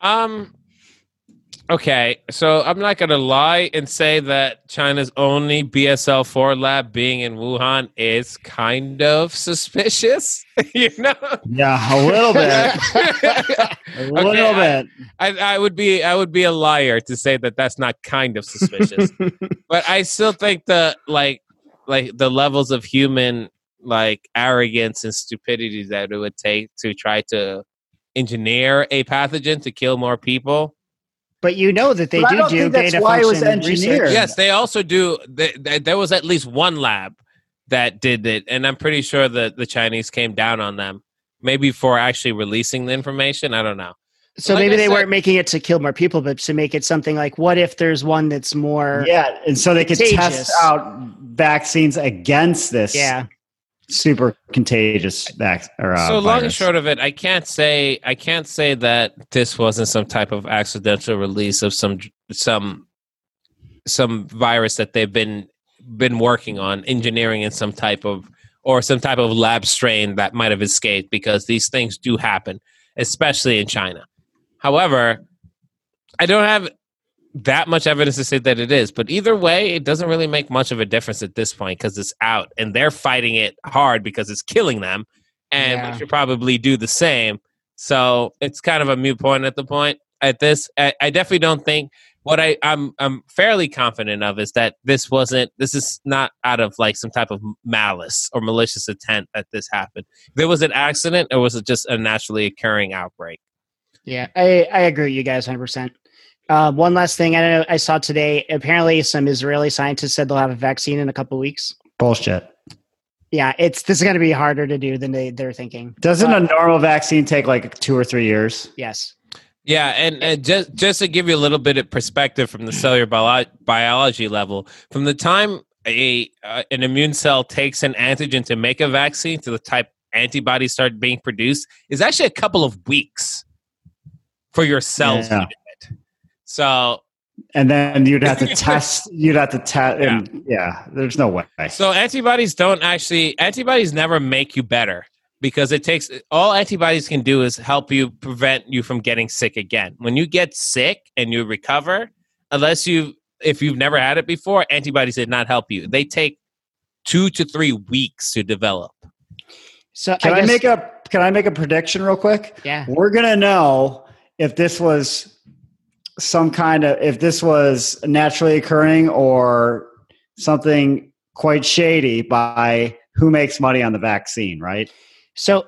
Um. Okay, so I'm not gonna lie and say that China's only BSL four lab being in Wuhan is kind of suspicious. you know, Yeah, a little bit. A little I- bit. I, I would be I would be a liar to say that that's not kind of suspicious. but I still think the like like the levels of human like arrogance and stupidity that it would take to try to engineer a pathogen to kill more people. But you know that they But do don't do data why it was function research. Yes, they also do. They, they, there was at least one lab that did it, and I'm pretty sure that the Chinese came down on them. Maybe for actually releasing the information. I don't know. So Like maybe I they said- weren't making it to kill more people, but to make it something like, what if there's one that's more? Yeah, and so they could Contagious. test out vaccines against this Yeah. Super contagious vac- or, uh, so long and short of it, I can't say I can't say that this wasn't some type of accidental release of some some some virus that they've been been working on engineering in some type of or some type of lab strain that might have escaped because these things do happen, especially in China. However, I don't have that much evidence to say that it is, but either way, it doesn't really make much of a difference at this point because it's out and they're fighting it hard because it's killing them, and Yeah. we should probably do the same. So it's kind of a moot point at the point at this. I, I definitely don't think what I, I'm I'm fairly confident of is that this wasn't this is not out of like some type of malice or malicious intent that this happened. There was an accident or was it just a naturally occurring outbreak? Yeah, I, I agree with you guys 100%. Uh, one last thing I know I saw today. Apparently, some Israeli scientists said they'll have a vaccine in a couple weeks. bullshit. Yeah, it's this is going to be harder to do than they they're thinking. Doesn't But- a normal vaccine take like two or three years? yes? Yeah, and, and just just to give you a little bit of perspective from the cellular bio- biology level, from the time a uh, an immune cell takes an antigen to make a vaccine to the type antibodies start being produced is actually a couple of weeks for your cells Yeah. to do it. So and then you'd have to test. You'd have to test. And yeah, there's no way. So antibodies don't actually antibodies never make you better because it takes all antibodies can do is help you prevent you from getting sick again. When you get sick and you recover, unless you if you've never had it before, antibodies did not help you. They take 2 to 3 weeks to develop. So Can I, guess- make a Can I make a prediction real quick? Yeah. We're gonna know if this was some kind of if this was naturally occurring or something quite shady by who makes money on the vaccine, right? So,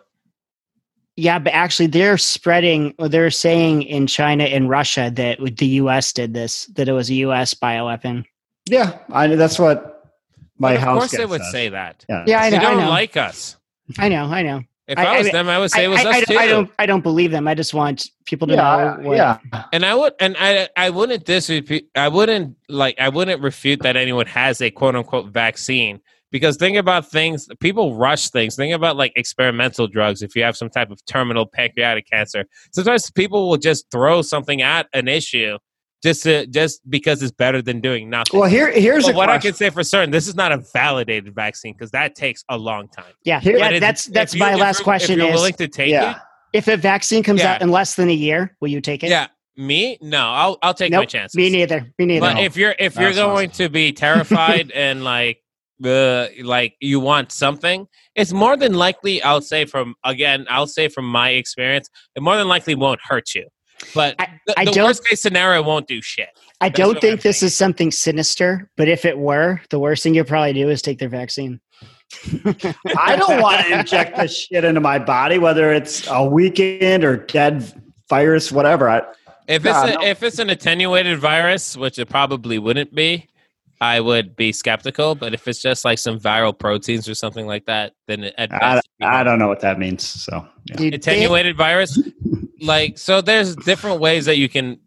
yeah, but actually, they're spreading. Or they're saying in China and Russia that the U.S. did this. That it was a U.S. bioweapon. Yeah, I that's what my But of course they would says. say that. Yeah. Yeah, I know. They don't know. like us. I know. I know. If I- I, was I- them, I would say it was I, us I, too. I don't. I don't believe them. I just want people to Yeah, know. What, yeah. and I would, and I, I wouldn't disrepute. I wouldn't like. I wouldn't refute that anyone has a quote unquote vaccine because think about things. People rush things. Think about like experimental drugs. If you have some type of terminal pancreatic cancer, sometimes people will just throw something at an issue just to just because it's better than doing nothing. Well, here here's but a what I can say for certain, this is not a validated vaccine because that takes a long time. Yeah. Here- yeah that's that's you- my if last question. If you're Is willing to take yeah. it, if a vaccine comes Yeah. out in less than a year, will you take it? yeah. Me, no, I'll I'll take my Nope. chances. Me neither. Me neither. But No. if you're if you're That's going to be terrified and like uh, like you want something, it's more than likely. I'll say from again, I'll say from my experience, it more than likely won't hurt you. But I- the, I the don't- worst case scenario won't do shit. I That's don't think I'm this thinking. is something sinister, but if it were, the worst thing you'd probably do is take their vaccine. I don't want to inject this shit into my body, whether it's a weekend or dead virus, whatever. I, If it's Nah, a, no. if it's an attenuated virus, which it probably wouldn't be, I would be skeptical. But if it's just like some viral proteins or something like that, then it, at I, best, it'd I don't know what that means. So yeah. Dude, they- attenuated virus like so there's different ways that you can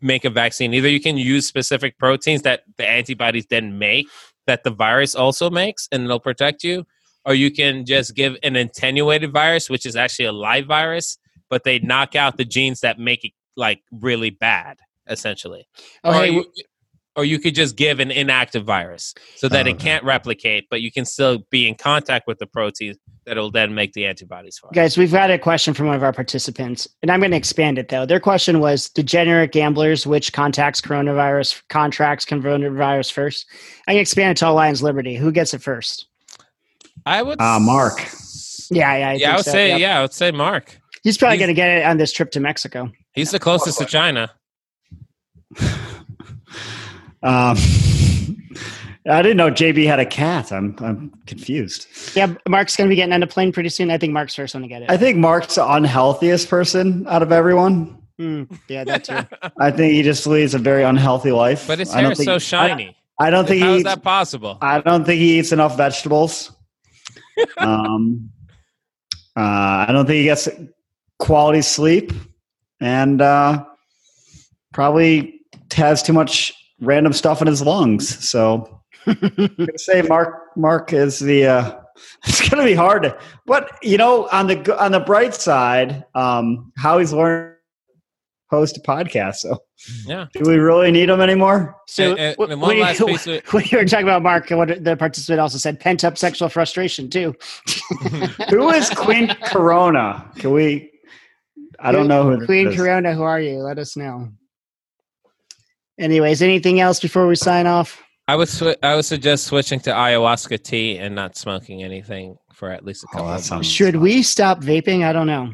make a vaccine either you can use specific proteins that the antibodies then make that the virus also makes and it'll protect you or you can just give an attenuated virus which is actually a live virus but they knock out the genes that make it like really bad essentially oh, or, hey, you, or you could just give an inactive virus so that Oh, it can't replicate but you can still be in contact with the protein that will then make the antibodies for it. Guys, we've got a question from one of our participants, and I'm going to expand it though. Their question was degenerate gamblers, which contacts coronavirus contracts coronavirus first? I can expand it to all Lions Liberty. Who gets it first? I would Uh, Marc. s- Yeah, yeah, I, yeah, I would so, say yep. yeah, I would say Marc. He's probably going to get it on this trip to Mexico. He's the closest to China. Um, I didn't know JB had a cat. I'm I'm confused. Yeah, Marc's going to be getting on a plane pretty soon. I think Marc's first one to get it. I think Marc's the unhealthiest person out of everyone. Hmm, yeah, that too. I think he just leads a very unhealthy life. but his I hair don't is think- so shiny. I, I don't think How he is eats, that possible? I don't think he eats enough vegetables. um, uh, I don't think he gets quality sleep, and uh, probably has too much random stuff in his lungs. So I'm say Marc Marc is the. Uh, it's gonna be hard to, but you know, on the on the bright side, um, how he's learned host a podcast. So Yeah. do we really need him anymore? So And- and- and one when, you, last piece of- when you were talking about Marc, and what the participant also said, pent up sexual frustration too. Who is Queen Corona? Can we? I don't know who this Queen is. Corona, who are you? Let us know. Anyways, anything else before we sign off? I would swi- I would suggest switching to ayahuasca tea and not smoking anything for at least a Oh, couple that of months. Should we stop vaping? I don't know.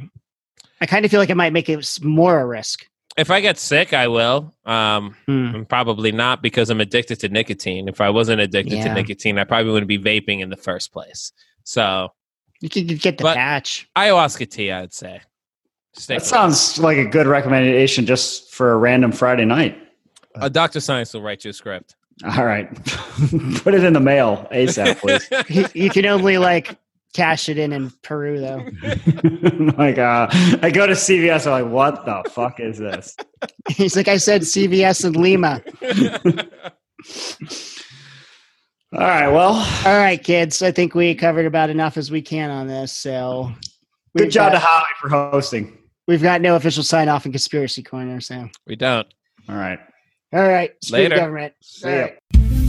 I kind of feel like it might make it more a risk. If I get sick, I will. Um, Hmm. probably not because I'm addicted to nicotine. If I wasn't addicted Yeah. to nicotine, I probably wouldn't be vaping in the first place. So You could get the But- patch. ayahuasca tea, I'd say. Stick That with it. sounds like a good recommendation just for a random Friday night. A Dr. Science will write you a script. All right, put it in the mail ASAP, please. you, you can only like cash it in in Peru though. like, uh, I go to CVS. I'm like, what the fuck is this? He's like, I said CVS in Lima. All right, well, All right, kids. I think we covered about enough as we can on this. So good we've job to got- Howie for hosting. We've got no official sign off in conspiracy corner. So we don't. All right, all right. Later. government. See All right.